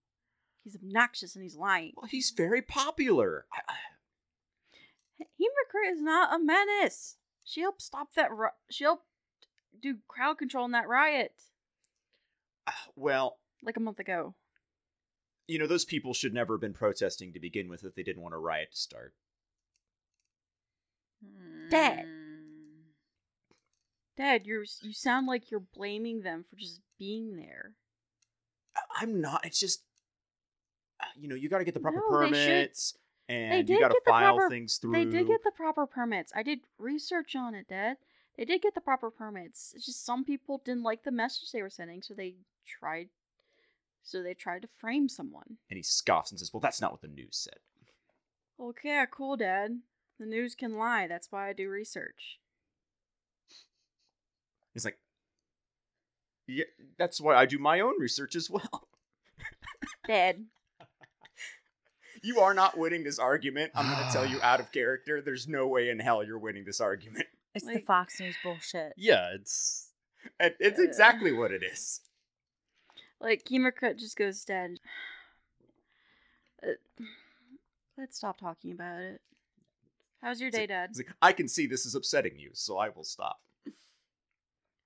He's obnoxious and he's lying. Well, he's very popular. I, I- Hemocrit is not a menace. She helped stop that. Ri- she helped do crowd control in that riot uh, well, like a month ago. You know, those people should never have been protesting to begin with if they didn't want a riot to start. Dad. Hmm. Dad, you're you sound like you're blaming them for just being there. I- I'm not. It's just, uh, you know, you got to get the proper No, they permits and did you got to file proper- things through. They did get the proper permits. I did research on it, Dad. They did get the proper permits. It's just some people didn't like the message they were sending, so they tried. So they tried to frame someone. and he scoffs and says, "Well, that's not what the news said." Okay, cool, Dad. The news can lie. That's why I do research. He's like, "Yeah, that's why I do my own research as well." <laughs> Dad. You are not winning this argument. I'm going to tell you <sighs> out of character. There's no way in hell you're winning this argument. It's the Fox News bullshit. Yeah, it's it's exactly what it is. Like Hemocrit just goes, dead. Uh, <sighs> let's stop talking about it. How's your day, Dad? He's like, I can see this is upsetting you, so I will stop.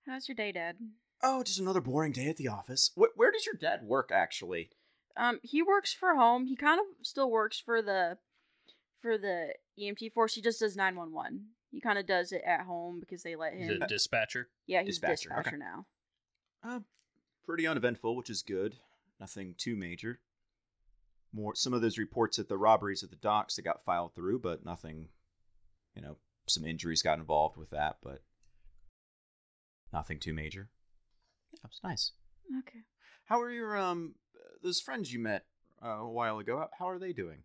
How's your day, Dad? Oh, just another boring day at the office. Wh- where does your dad work, actually? Um, he works for home. He kind of still works for the for the EMT force. He just does nine one one. He kind of does it at home because they let he's him. a dispatcher. yeah, he's dispatcher, dispatcher, okay. now. Uh, pretty uneventful, which is good. Nothing too major. More some of those reports at the robberies at the docks that got filed through, but nothing. You know, some injuries got involved with that, but nothing too major. Yeah, it was nice. Okay. How are your um those friends you met uh, a while ago? How, are they doing?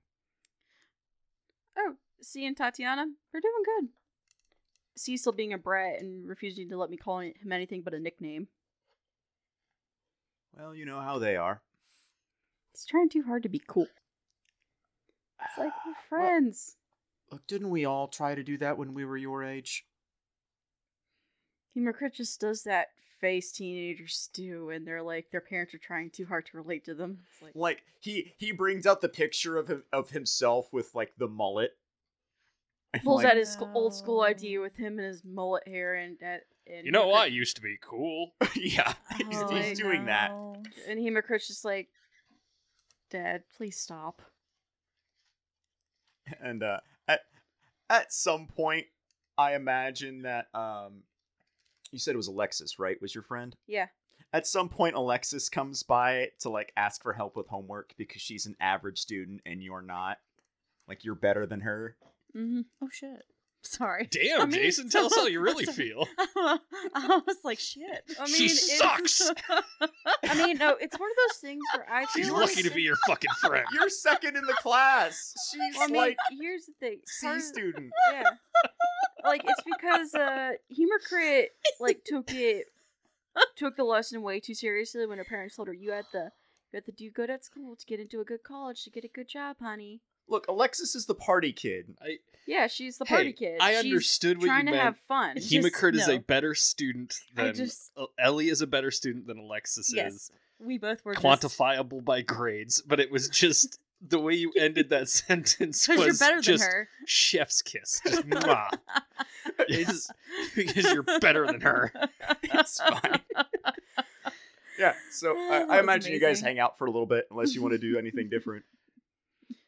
Oh, C and Tatiana, they're doing good. C still being a brat and refusing to let me call him anything but a nickname. Well, you know how they are. He's trying too hard to be cool. It's like we're <sighs> friends. Look, didn't we all try to do that when we were your age? Hemocrit just does that face teenagers do, and they're like their parents are trying too hard to relate to them. Like, Like he he brings out the picture of him, of himself with like the mullet. <laughs> Pulls like, out his sc- old school idea with him and his mullet hair and that. And You know what? Used to be cool. <laughs> yeah, he's, Oh, he's doing that. And Hemocrit's just like, Dad, please stop. <laughs> And uh, at at some point, I imagine that um, you said it was Alexis, right? Was your friend? Yeah. At some point, Alexis comes by to like ask for help with homework because she's an average student and you're not. Like you're better than her. Mm-hmm. Oh shit. Sorry. Damn, I mean- Jason, tell us how you really feel. <laughs> I was like, shit. I mean, She it's- sucks. <laughs> I mean, no, it's one of those things where I feel She's like- lucky to be your fucking friend. You're second in the class. She's I mean, like here's the thing. C part of- student. Yeah. like it's because uh Hemocrit like took it took the lesson way too seriously when her parents told her you had to you had to do good at school to get into a good college to get a good job, honey. Look, Alexis is the party kid. I, Yeah, she's the party Hey, kid. I She's understood what you trying to meant. have fun. Just- Hemocrit is a better student than just- Ellie is a better student than Alexis Yes. is. We both were just Quantifiable by grades, but it was just <laughs> the way you ended that <laughs> sentence was you're better than just her. chef's kiss. <laughs> Just mwah. It's because you're better than her. It's fine. Yeah, so Oh, I, I oh, was imagine you guys hang out for a little bit unless you want to do anything different.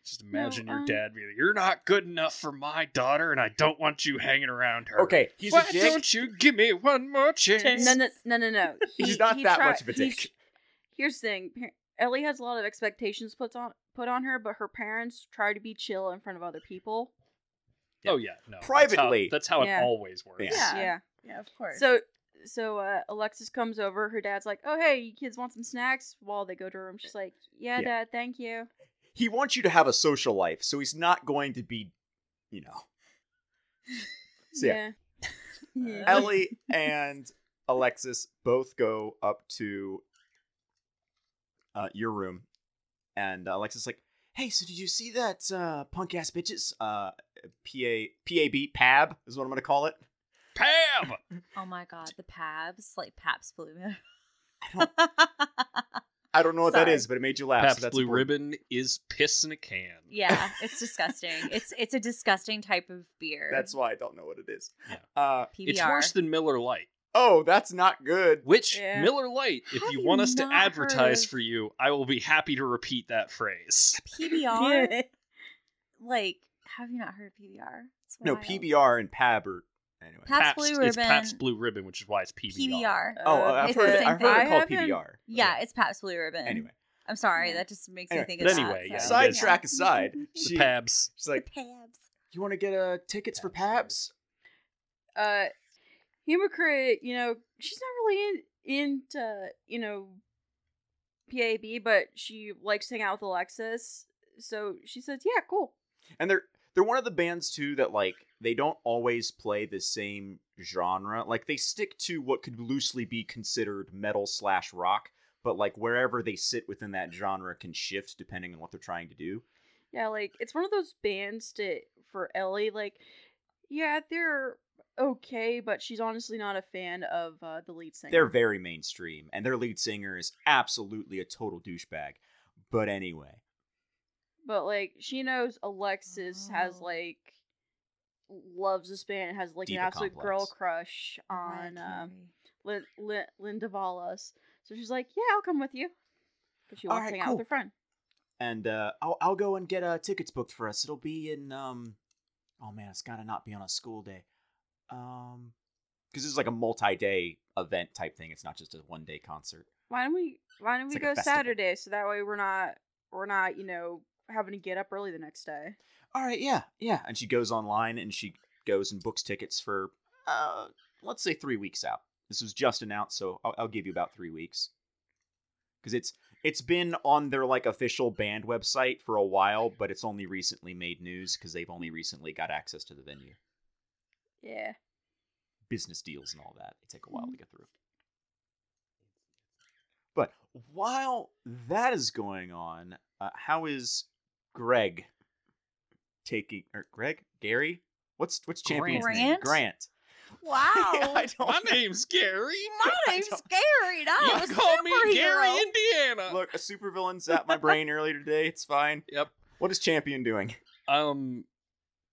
Just imagine No, your um, dad being like, "You're not good enough for my daughter, and I don't want you hanging around her." Okay, he's Why a dick. don't you give me one more chance? No, no, no, no, no. <laughs> He's not he that try- much of a dick. Here's the thing. Ellie has a lot of expectations put on put on her, but her parents try to be chill in front of other people. Yeah. Oh yeah, no. Privately. that's how, that's how Yeah. it always works. Yeah. Yeah. Yeah, of course. So so uh, Alexis comes over. Her dad's like, "Oh hey, you kids want some snacks?" While they go to her room, she's like, "Yeah, Yeah. dad, thank you." He wants you to have a social life, so he's not going to be, you know. So yeah, yeah. <laughs> Ellie and Alexis both go up to uh, your room, and Alexis is like, "Hey, so did you see that uh, punk ass bitches? Uh, PA PAB PAB is what I'm gonna call it. Pam. <laughs> oh my god, the Pabs, like Pabst Blue Moon. I <laughs> I don't know what that Sorry. is, but it made you laugh. Pabst so that's Blue important. Ribbon is piss in a can. yeah, <laughs> it's disgusting. It's it's a disgusting type of beer. That's why I don't know what it is. Yeah. Uh, PBR. It's worse than Miller Lite. oh, that's not good. Which Yeah. Miller Lite, if Have you you want us to advertise heard for you, I will be happy to repeat that phrase. PBR. <laughs> like, have you not heard of PBR? No. PBR and PAB are anyway. Pabst Blue It's Ribbon. Pabst Blue Ribbon, which is why it's PBR. PBR. oh, Uh, I've it's heard the it, same I've heard thing. it called I haven't- PBR. Yeah, it's Pabst Blue Ribbon. Anyway, I'm sorry, that just makes Anyway, me think but of anyway, that. yeah, so- sidetrack aside, <laughs> The she, Pabs. she's like, Pabs. "You want to get uh, tickets for Pabs?" uh Hemocrit, you know, she's not really in into, you know, PAB, but she likes to hang out with Alexis. So she says, Yeah, cool. And they're they're one of the bands too that like they don't always play the same genre. Like they stick to what could loosely be considered metal slash rock, but like wherever they sit within that genre can shift depending on what they're trying to do. Yeah, like it's one of those bands to for Ellie, like yeah, they're okay, but she's honestly not a fan of uh, the lead singer. They're very mainstream, and their lead singer is absolutely a total douchebag. But anyway, but like she knows Alexis has Oh. like loves this band, and has like Diva an absolute girl crush on um, Carey. Lin- Lin- Linda Vallas. So she's like, "Yeah, I'll come with you," because she wants Alright, to hang out with her friend. and uh, I'll I'll go and get uh, tickets booked for us. It'll be in um, oh man, it's gotta not be on a school day, um, because this is like a multi-day event type thing. It's not just a one-day concert. Why don't we? Why don't It's we like go. Saturday so that way we're not we're not you know having to get up early the next day. All right, yeah, yeah. And she goes online and she goes and books tickets for uh, let's say three weeks out. This was just announced, so I'll, I'll give you about three weeks because it's it's been on their like official band website for a while, but it's only recently made news because they've only recently got access to the venue. Yeah. business deals and all that. They take a while to get through. But while that is going on, uh, how is Greg taking or Greg Gary? What's what's champion's name? Grant? Grant. <laughs> Wow. I don't My <laughs> know. name's Gary. My <laughs> I name's don't- Gary. and I'm you a call me. Gary, Indiana. Look, a supervillain zapped my brain earlier today. It's fine. Yep. What is Champion doing? Um,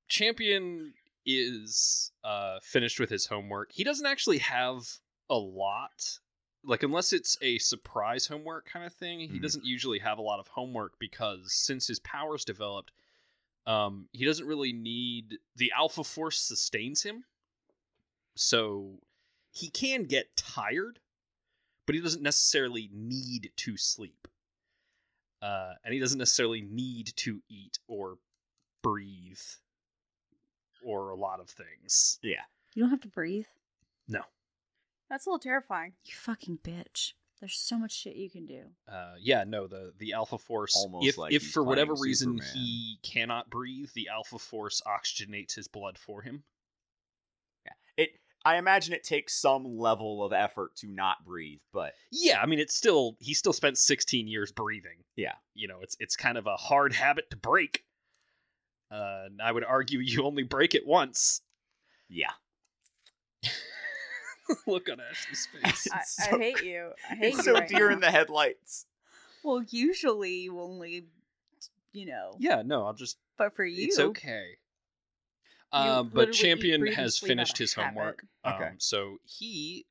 Champion is uh finished with his homework. He doesn't actually have a lot. Like unless it's a surprise homework kind of thing, he Mhm. doesn't usually have a lot of homework because since his powers developed, um he doesn't really need the alpha force sustains him. So he can get tired, but he doesn't necessarily need to sleep. Uh, and he doesn't necessarily need to eat or breathe or a lot of things. Yeah, you don't have to breathe. No, that's a little terrifying. You fucking bitch. There's so much shit you can do. Uh, yeah, no, the the Alpha Force. Almost if like if for whatever playing reason Superman. he cannot breathe, the Alpha Force oxygenates his blood for him. Yeah, it. I imagine it takes some level of effort to not breathe, but Yeah, I mean it's still he still spent 16 years breathing. Yeah. you know it's it's kind of a hard habit to break. Uh, and I would argue <laughs> you only break it once. yeah. <laughs> Look on Ashley's <laughs> face. I, It's I hate cr- you. I hate It's you. so right deer now. in the headlights. Well, usually you only, you know, yeah, no, I'll just but for you, It's okay. You Um, but Champion has finished his habit. homework. Okay. Um, so he,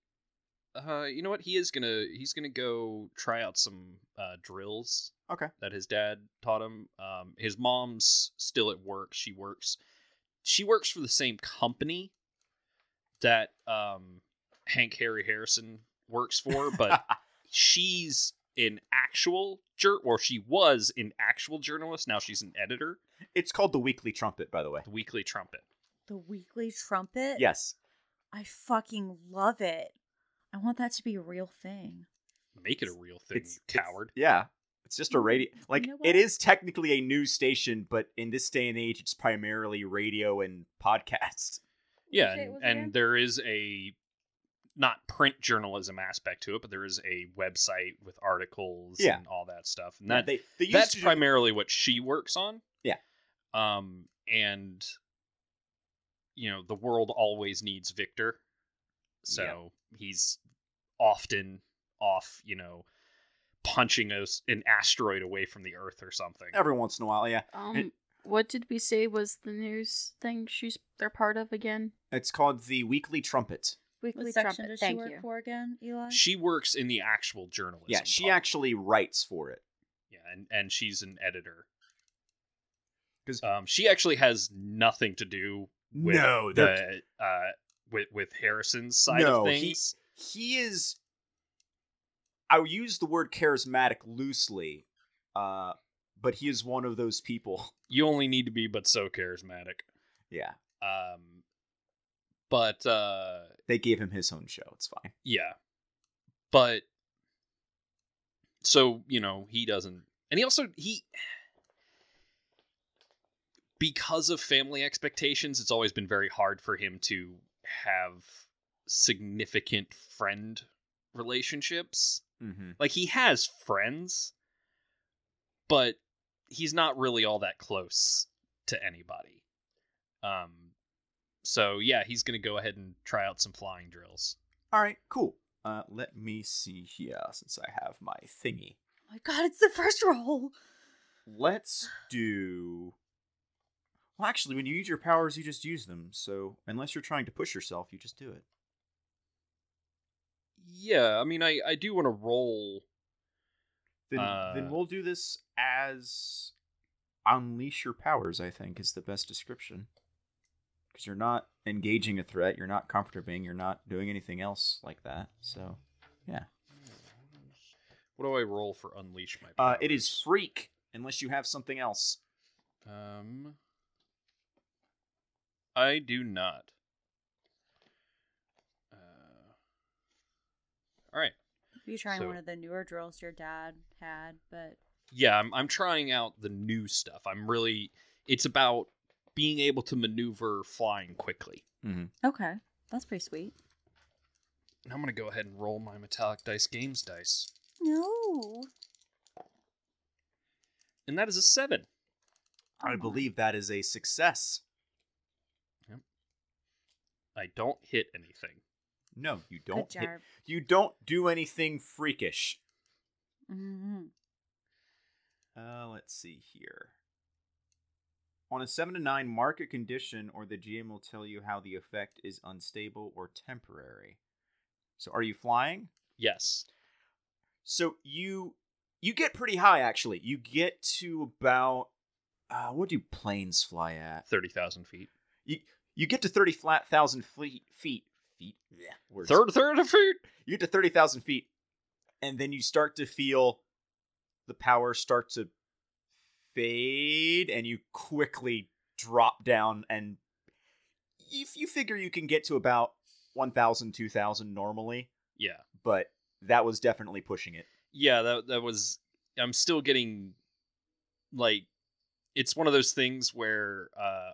uh, you know what? He is gonna he's gonna go try out some uh, drills. Okay. That his dad taught him. Um, his mom's still at work. She works. She works for the same company that um Hank Harry Harrison works for, <laughs> but she's an actual jur or she was an actual journalist. Now she's an editor. It's called the Weekly Trumpet, by the way. The Weekly Trumpet. The Weekly Trumpet? Yes. I fucking love it. I want that to be a real thing. Make it a real thing, It's- you it's- coward. Yeah. It's just a radio. you Like know it what? is technically a news station, but in this day and age, it's primarily radio and podcast. Yeah, and, and there is a not print journalism aspect to it, but there is a website with articles Yeah. and all that stuff. And Yeah, that they, they that's to do- primarily what she works on. Yeah. Um, and you know, the world always needs Victor, so he's often off. You know, punching us an asteroid away from the Earth or something. every once in a while. Yeah, Um, what did we say was the news thing she's they're part of again? it's called the Weekly Trumpet. Weekly What section Trumpet. does she work you. for again, Eli? She works in the actual journalism. Yeah, she part. actually writes for it. Yeah, and and she's an editor. 'Cause- um, she actually has nothing to do with No, the uh with with Harrison's side No, of things. he is i will use the word charismatic loosely uh but he is one of those people <laughs> You only need to be but so charismatic. yeah Um, but uh, they gave him his own show it's fine yeah, but so you know he doesn't, and he also he because of family expectations, it's always been very hard for him to have significant friend relationships. mm-hmm. Like he has friends, but he's not really all that close to anybody. Um so yeah, he's going to go ahead and try out some flying drills. all right cool. Uh let me see here since i have my thingy. Oh my god, it's the first roll. let's do well actually when you use your powers you just use them. So unless you're trying to push yourself you just do it. Yeah, I mean I I do want to roll then, Uh, then we'll do this as unleash your powers i think is the best description because you're not engaging a threat you're not comforting you're not doing anything else like that so yeah What do I roll for unleash my uh, it is freak unless you have something else Um I do not. Uh, all right. You trying So- one of the newer drills your dad had, but Yeah, I'm I'm trying out the new stuff. I'm really it's about being able to maneuver flying quickly. okay, that's pretty sweet. And I'm gonna go ahead and roll my metallic dice games dice. No, And that is a seven. i Oh. believe that is a success I don't hit anything. no you Good don't hit, job. you don't do anything freakish hmm Uh, let's see here. On a 7 to 9, market condition, or the GM will tell you how the effect is unstable or temporary. So, are you flying? Yes. So, you you get pretty high, actually. You get to about. Uh, what do planes fly at? Thirty thousand feet. You you get to 30 flat thousand feet. Feet. Feet. Yeah, words. Third third of feet. You get to 30,000 feet, and then you start to feel the power start to fade, and you quickly drop down. And if you figure you can get to about 1,000, 2,000 normally, Yeah. but that was definitely pushing it. Yeah, that that was I'm still getting like it's one of those things where uh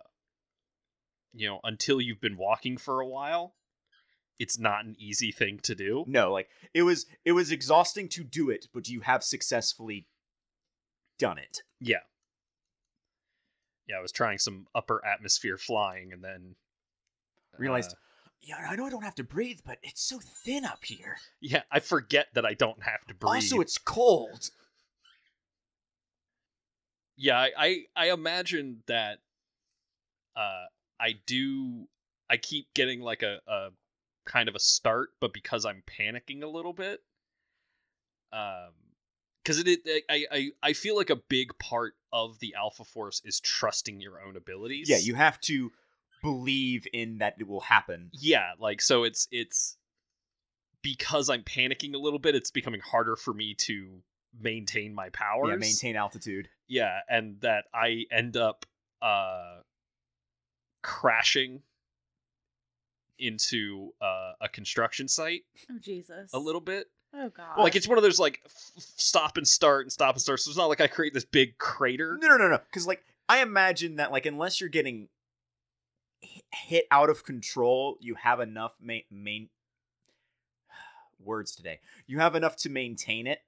you know, until you've been walking for a while, it's not an easy thing to do. No, like it was it was exhausting to do it, but you have successfully done it. Yeah. Yeah, I was trying some upper atmosphere flying and then Realized, uh, yeah, I know I don't have to breathe, but it's so thin up here. yeah, I forget that I don't have to breathe. Also, it's cold. yeah I, I i imagine that uh i do i keep getting like a, a kind of a start but because i'm panicking a little bit um because it, it I, I i feel like a big part of the alpha force is trusting your own abilities Yeah, you have to believe in that it will happen. yeah like so it's it's because I'm panicking a little bit, it's becoming harder for me to maintain my powers. Yeah, maintain altitude. Yeah, and that I end up uh crashing into uh, a construction site Oh Jesus. a little bit. Oh God. Like it's one of those like f- f- stop and start and stop and start. So it's not like I create this big crater. No, no, no, no. Because like I imagine that like unless you're getting hit out of control, you have enough main main <sighs> words today. You have enough to maintain it,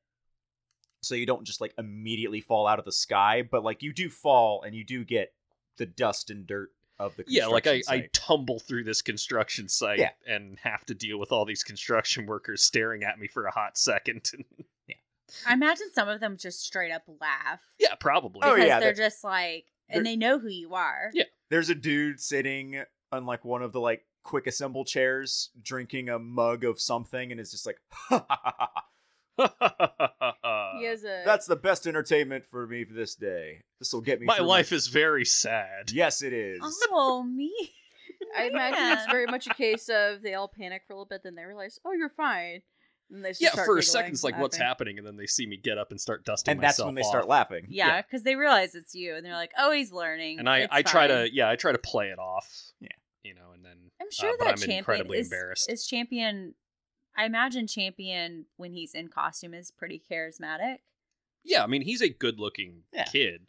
so you don't just like immediately fall out of the sky. But like you do fall, and you do get the dust and dirt of the Yeah, like I, construction I tumble through this construction site Yeah. and have to deal with all these construction workers staring at me for a hot second. <laughs> I imagine some of them just straight up laugh. yeah, probably. Oh, yeah, they're they're- just like, they're- and they know who you are. Yeah. There's a dude sitting on like one of the like quick assemble chairs, drinking a mug of something, and is just like, <laughs> ha, ha, ha, ha, ha. He has a That's the best entertainment for me for this day. This will get me. My through life is very sad. Yes, it is. Oh me. <laughs> I imagine it's very much a case of they all panic for a little bit, then they realize, oh, you're fine. And they Yeah, start for a second, it's like, what's happening? And then they see me get up and start dusting and that's when they off. start laughing. Yeah, because they realize it's you, and they're like, "Oh, he's learning." And I, It's I try fine." to, yeah, I try to play it off. Yeah. You know, and then I'm sure uh, but that I'm champion incredibly is, embarrassed. is champion. I imagine champion when he's in costume is pretty charismatic. Yeah, I mean, he's a good-looking Yeah. kid.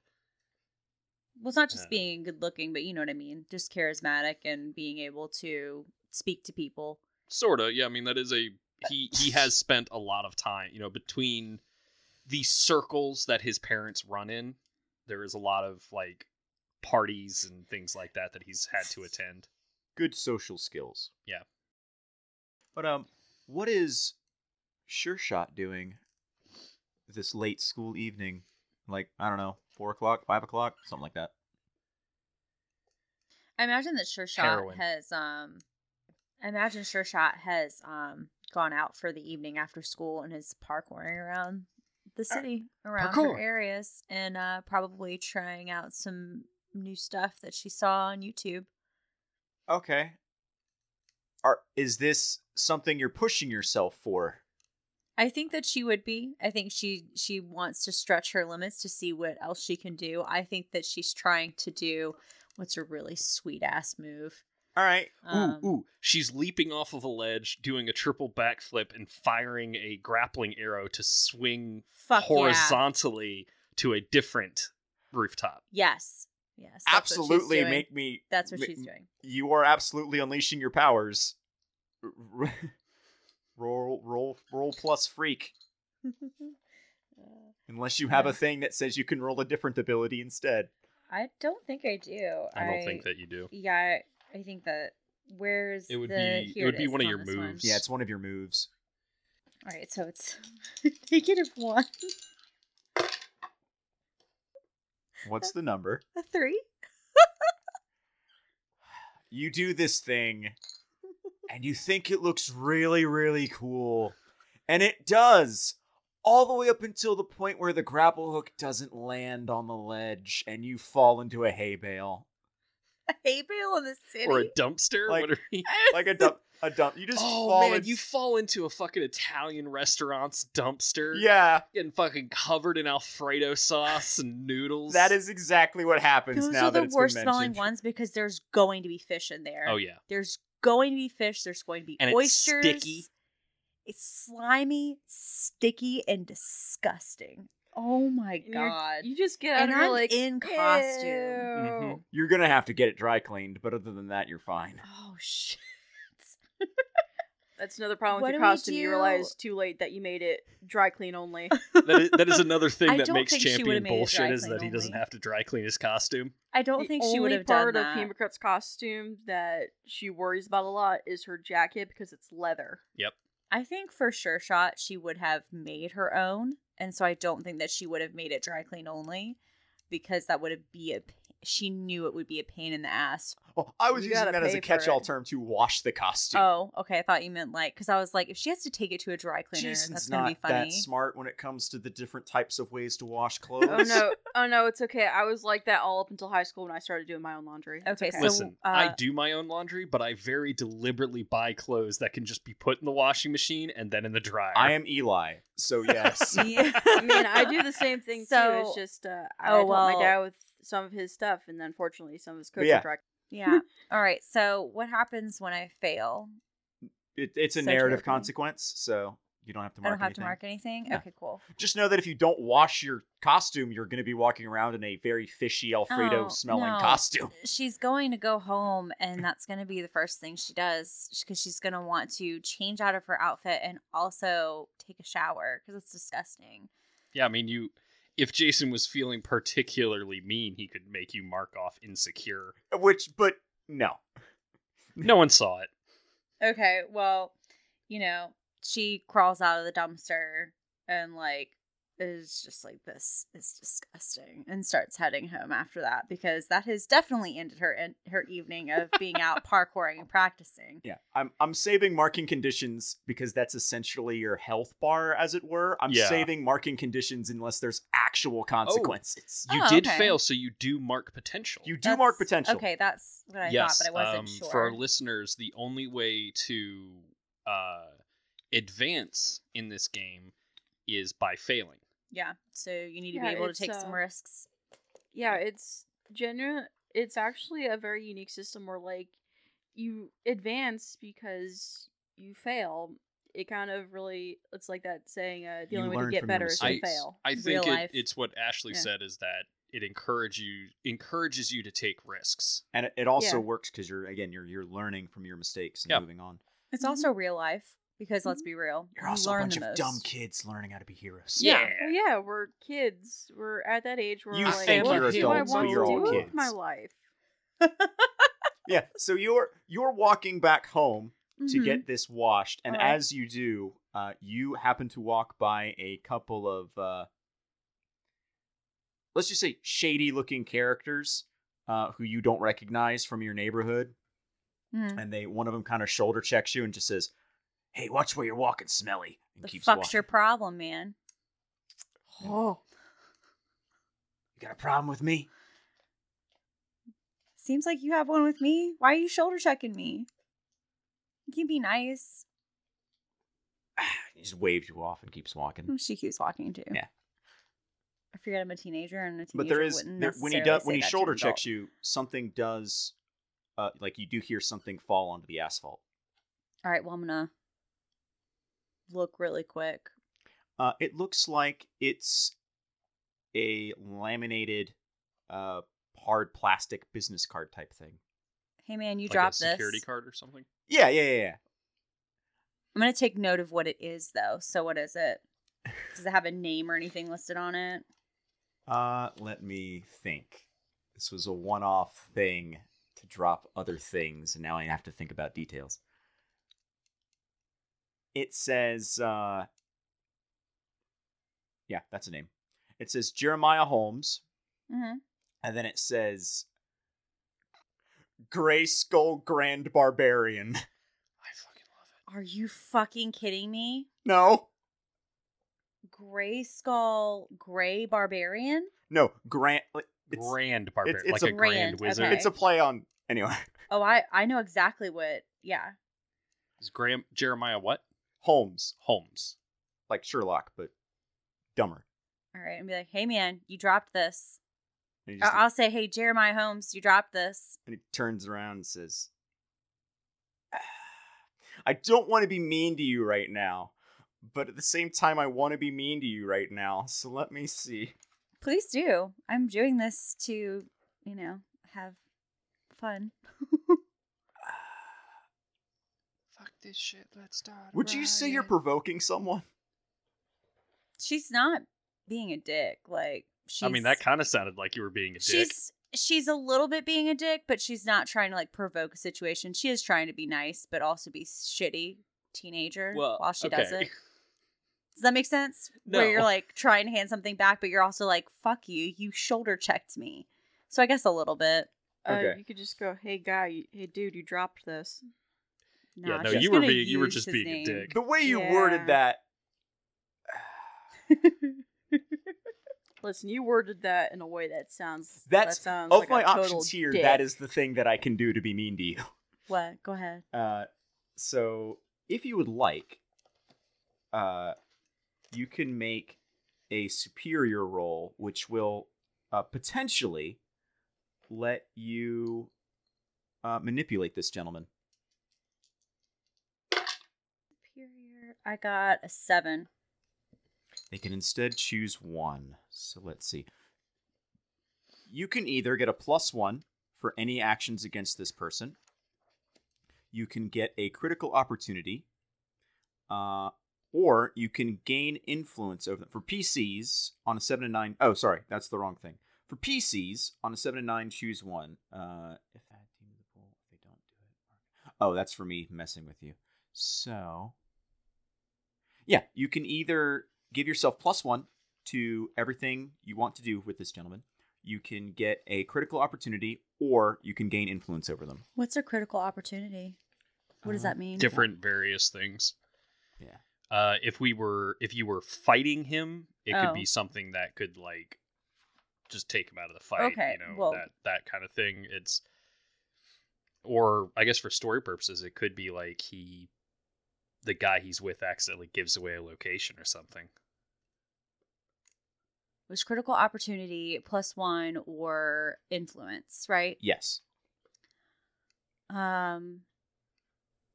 Well, it's not just Uh, being good looking, but you know what I mean. Just charismatic and being able to speak to people. Sorta. Yeah, I mean, that is a he. He has spent a lot of time, you know, between the circles that his parents run in. There is a lot of like parties and things like that that he's had to attend. Good social skills. Yeah. But um, what is Sure Shot doing this late school evening? Like I don't know, four o'clock, five o'clock, something like that. I imagine that Sure Shot Heroin. has um I imagine Sure Shot has um gone out for the evening after school and is parkouring around the city, around parkour. her areas, and uh probably trying out some new stuff that she saw on YouTube. Okay. Are is this something you're pushing yourself for? I think that she would be. I think she she wants to stretch her limits to see what else she can do. I think that she's trying to do what's a really sweet ass move. All right. Um, ooh, ooh! She's leaping off of a ledge, doing a triple backflip, and firing a grappling arrow to swing Fuck yeah. horizontally to a different rooftop. Yes. Yes. that's what she's absolutely make me. That's what ma- she's doing. You are absolutely unleashing your powers. R- r- <laughs> roll, roll, roll plus freak. <laughs> Unless you have a thing that says you can roll a different ability instead. I don't think I do. I don't think that you do. Yeah, I, I think that. Where's It would the? be- it here would be is, one of your this one. moves. Yeah, it's one of your moves. All right, so it's <laughs> negative one, What's the number? a three. You do this thing, <laughs> and you think it looks really, really cool. And it does. All the way up until the point where the grapple hook doesn't land on the ledge and you fall into a hay bale. A hay bale in the city. Or a dumpster. Like- what are you? <laughs> Like a dump. A dump. You just Oh fall man, in- you fall into a fucking Italian restaurant's dumpster. Yeah, getting fucking covered in Alfredo sauce and noodles. that is exactly what happens Those now are that the worst smelling ones because there's going to be fish in there. Oh yeah, There's going to be fish. There's going to be And it's oysters. sticky. It's slimy, sticky, and disgusting. Oh my And you're- god! You just get out And and you're I'm like in costume. "Ew." Mhm. You're gonna have to get it dry cleaned, but other than that, you're fine. Oh shit! That's another problem What with do your we costume. You do? realize too late that you made it dry clean only. <laughs> <laughs> that is, that is another thing that don't makes think she champion would've made it bullshit is clean that he doesn't only. have to dry clean his costume. I don't the think she would have done part done of that. Hemocrit's costume that she worries about a lot is her jacket because it's leather. Yep. I think for sure shot she would have made her own, and so I don't think that she would have made it dry clean only, because that would have be a she knew it would be a pain in the ass. Well, I was You using that as a catch-all term to wash the costume. Oh, okay. I thought you meant like because I was like, if she has to take it to a dry cleaner, Jason's that's gonna not be funny. that smart when it comes to the different types of ways to wash <laughs> clothes. Oh no, <laughs> oh no, it's okay. I was like that all up until high school when I started doing my own laundry. It's Okay, so- Listen, I uh, do my own laundry, but I very deliberately buy clothes that can just be put in the washing machine and then in the dryer. I am Eli, so <laughs> yes. Yeah. I mean, I do the same thing too. So- It's just uh, I Oh, help my dad with some of his stuff, and then unfortunately, some of his coats yeah. are dry. <laughs> yeah. All right. So what happens when I fail? It, it's a So narrative terrifying. consequence, so you don't have to I mark don't have anything. to mark anything. No. Okay, cool. Just know that if you don't wash your costume, you're going to be walking around in a very fishy Alfredo Oh, smelling no. costume. She's going to go home, and that's going to be the first thing she does because she's going to want to change out of her outfit and also take a shower because it's disgusting. yeah, I mean, you. If Jason was feeling particularly mean, he could make you mark off insecure. Which, but no. No one saw it. Okay, well, you know, she crawls out of the dumpster and like is just like this is disgusting and starts heading home after that because that has definitely ended her en- her evening of being out <laughs> parkouring and practicing. Yeah, I'm I'm saving marking conditions because that's essentially your health bar, as it were. I'm Yeah. saving marking conditions unless there's actual consequences. You Oh, did okay. fail, so you do mark potential. You do mark potential. Okay, that's what I yes, thought, but I wasn't um, sure. For our listeners, the only way to uh, advance in this game is by failing. Yeah, so you need to Yeah, be able to it's, take some uh, risks. Yeah, it's genuine. It's actually a very unique system where like you advance because you fail. It kind of really it's like that saying uh the You only way to get better is to I, fail. I Real think it, it's what Ashley Yeah. said is that it encourage you encourages you to take risks. and it, it also Yeah. works because you're again you're you're learning from your mistakes and Yeah. moving on. It's also real life because let's be real, You're you also a bunch the of dumb kids learning how to be heroes. Yeah. Well, yeah, we're kids. We're at that age where You we're like, think what you're do I adults, but want you're to all do with kids. my life? Yeah. So you're you're walking back home to Mhm. get this washed, and Alright. as you do, uh, you happen to walk by a couple of uh, let's just say shady looking characters uh, who you don't recognize from your neighborhood, Mhm. and they one of them kind of shoulder checks you and just says, "Hey, watch where you're walking, Smelly," and The keeps fuck's walking. your problem, man? Oh, You got a problem with me? Seems like you have one with me. Why are you shoulder checking me? You can be nice. <sighs> He just waves you off and keeps walking. She keeps walking too. Yeah. I forget I'm a teenager and a teenager but there is there, when he does when he shoulder checks you something does uh like you do hear something fall onto the asphalt All right, well I'm gonna look really quick. uh it looks like it's a laminated uh hard plastic business card type thing Hey man, you like dropped a security this. card or something. yeah yeah yeah, yeah. <laughs> I'm gonna take note of what it is though. So what is it? Does it have a name or anything listed on it? uh let me think this was a one-off thing to drop other things and now i have to think about details it says uh yeah that's a name it says jeremiah holmes Mm-hmm. and then it says Gray Skull Grand Barbarian. <laughs> I fucking love it. Are you fucking kidding me? No, Gray Skull, Gray Barbarian? no, Grant. like. It's, Grand barbarian, it's like a a grand, grand, wizard. okay. it's a play on. Anyway, <laughs> Oh, I I know exactly what. Yeah. Is Graham Jeremiah what? Holmes, Holmes. like Sherlock, but dumber. All right, and be like, hey man, you dropped this. And he, just, I'll say, hey Jeremiah Holmes, you dropped this. and he turns around and says, ah, "I don't want to be mean to you right now, but at the same time, I want to be mean to you right now. So let me see." Please do. I'm doing this to, you know, have fun. <laughs> Fuck this shit. Let's start. Would you say you're provoking someone? She's not being a dick. Like she's. I mean, that kind of sounded like you were being a dick. She's she's a little bit being a dick, but she's not trying to like provoke a situation. She is trying to be nice, but also be shitty teenager well, while she okay. does it. Does that make sense? Where you're like trying to hand something back, but you're also like, "Fuck you! You shoulder checked me." So I guess a little bit. Uh, You could just go, hey guy, hey dude, you dropped this. Yeah, no, you were being- you were just his being a dick. The way you Yeah. worded that. <laughs> Listen, you worded that in a way that sounds. That's that sounds of like my a total options here. dick. That is the thing that I can do to be mean to you. What? Go ahead. <laughs> Uh, so if you would like, uh, you can make a superior roll, which will uh, potentially let you uh, manipulate this gentleman. Superior. I got a seven. They can instead choose one. So let's see. You can either get a plus one for any actions against this person. You can get a critical opportunity. Uh, or you can gain influence over them. For PCs, on a 7 to 9. Oh, sorry, that's the wrong thing. For PCs, on a 7 to 9, choose one. Uh, if that team the pool, they don't do it. Oh, that's for me messing with you. So. Yeah, you can either give yourself plus one to everything you want to do with this gentleman. You can get a critical opportunity, or you can gain influence over them. What's a critical opportunity? What does Uh, that mean? Different various things. Yeah. Uh, if we were if you were fighting him, it Oh. could be something that could like just take him out of the fight. Okay, You know well- that that kind of thing. It's or I guess for story purposes, it could be like he the guy he's with accidentally gives away a location or something. was critical opportunity plus one or influence, right? Yes. Um,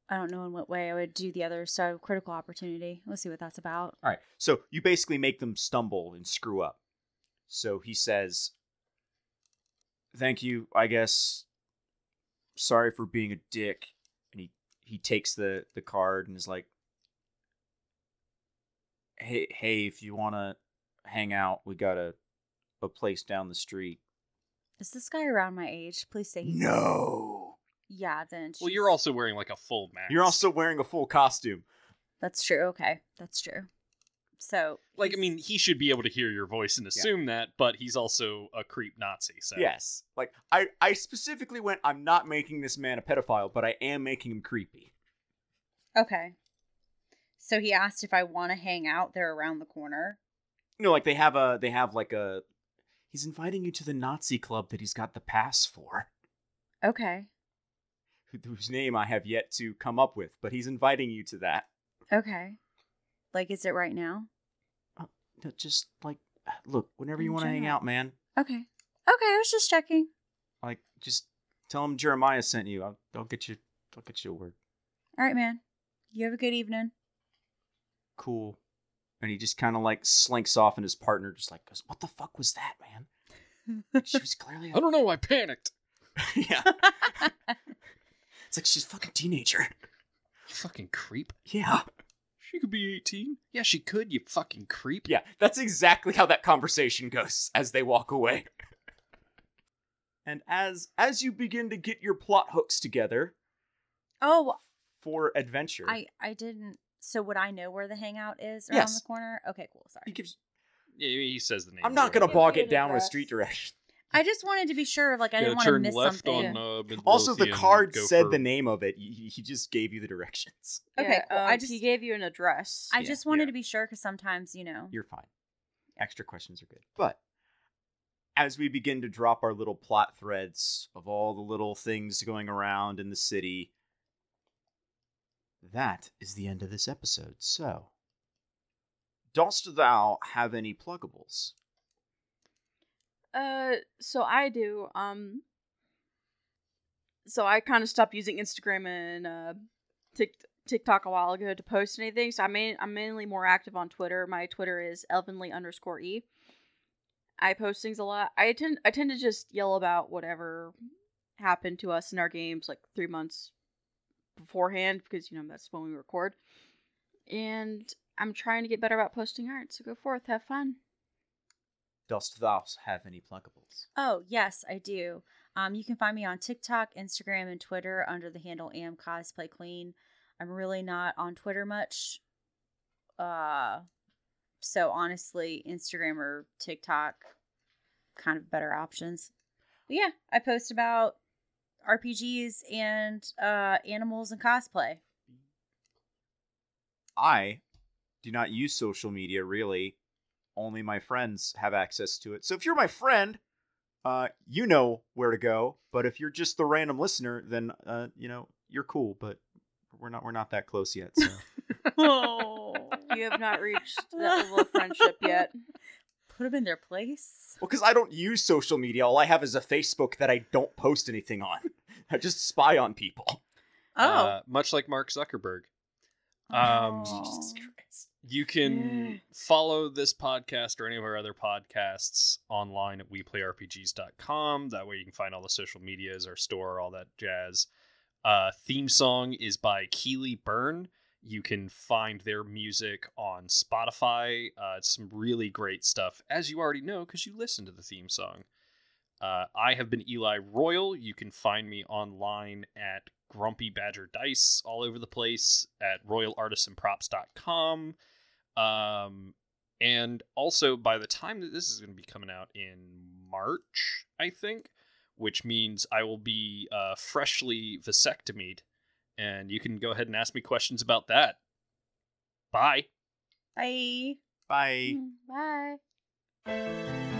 I don't know in what way I would do the other. So critical opportunity. Let's see what that's about. All right. So you basically make them stumble and screw up. So he says, "Thank you, I guess. Sorry for being a dick." And he he takes the the card and is like, "Hey, hey, if you want to hang out, we got a a place down the street." Is this guy around my age? Please say he's No. Yeah, then. Well, she's- you're also wearing like a full mask. You're also wearing a full costume. That's true. Okay, that's true. So, like I mean, he should be able to hear your voice and assume that, but he's also a creep Nazi. So Yes. Like I I specifically went I'm not making this man a pedophile, but I am making him creepy. okay. So he asked if I want to hang out there around the corner. you know, like they have a they have like a he's inviting you to the Nazi club that he's got the pass for, Okay. whose name I have yet to come up with, but he's inviting you to that. Okay. Like, is it right now? Uh, no, Just like look, whenever you want to hang out, man, Okay. Okay, I was just checking. like just tell him Jeremiah sent you. I'll, I'll get you I'll get you a word. All right, man. You have a good evening. Cool. And he just kind of like slinks off, and his partner just like goes, "What the fuck was that, man?" She was clearly, <laughs> I don't know. I panicked. <laughs> yeah. <laughs> It's like she's a fucking teenager. You fucking creep. Yeah. She could be 18. Yeah, she could. You fucking creep. Yeah, that's exactly how that conversation goes <laughs> as they walk away. and as as you begin to get your plot hooks together oh, for adventure, I I didn't. So would I know where the hangout is around Yes. the corner? Okay, cool. Sorry. he gives. Yeah, he says the name. I'm not gonna road. bog it down the with street direction. I just wanted to be sure. Like I didn't want to miss left something. on. Uh, Also, the card said for- the name of it. He, he just gave you the directions. <laughs> Okay, Yeah, cool. um, I just he gave you an address. I Yeah, just wanted yeah. to be sure because sometimes you know. You're fine. Extra questions are good. But as we begin to drop our little plot threads of all the little things going around in the city, that is the end of this episode. So, dost thou have any pluggables? Uh, so I do. Um, so I kind of stopped using Instagram and uh, Tik TikTok a while ago to post anything. So I main I'm mainly more active on Twitter. My Twitter is elvenly underscore e. I post things a lot. I tend I tend to just yell about whatever happened to us in our games like three months beforehand because you know that's when we record. And I'm trying to get better about posting art. So go forth, have fun. Dost thou have any pluggables? Oh yes, I do. Um, you can find me on TikTok, Instagram, and Twitter under the handle am cosplay queen. I'm really not on Twitter much. Uh, so honestly, Instagram or TikTok, kind of better options. But yeah, I post about RPGs and uh, animals and cosplay. I do not use social media really. Only my friends have access to it. So if you're my friend, uh, you know where to go. But if you're just the random listener, then uh, you know you're cool. But we're not we're not that close yet. So <laughs> Oh, You have not reached <laughs> that level of friendship yet. Put them in their place. well, because I don't use social media. All I have is a Facebook that I don't post anything on. <laughs> I just spy on people. Oh, Uh, much like Mark Zuckerberg. Um, Oh. You can follow this podcast or any of our other podcasts online at weplayRPGs.com. That way you can find all the social medias, our store, all that jazz. Uh, theme song is by Keely Byrne. You can find their music on Spotify. Uh, it's some really great stuff, as you already know because you listen to the theme song. Uh, I have been Eli Royal. You can find me online at Grumpy Badger Dice all over the place at royalartisanprops.com. Um, and also, by the time that this is going to be coming out in March, I think, which means I will be uh, freshly vasectomied, and you can go ahead and ask me questions about that. Bye. bye. Bye. Bye.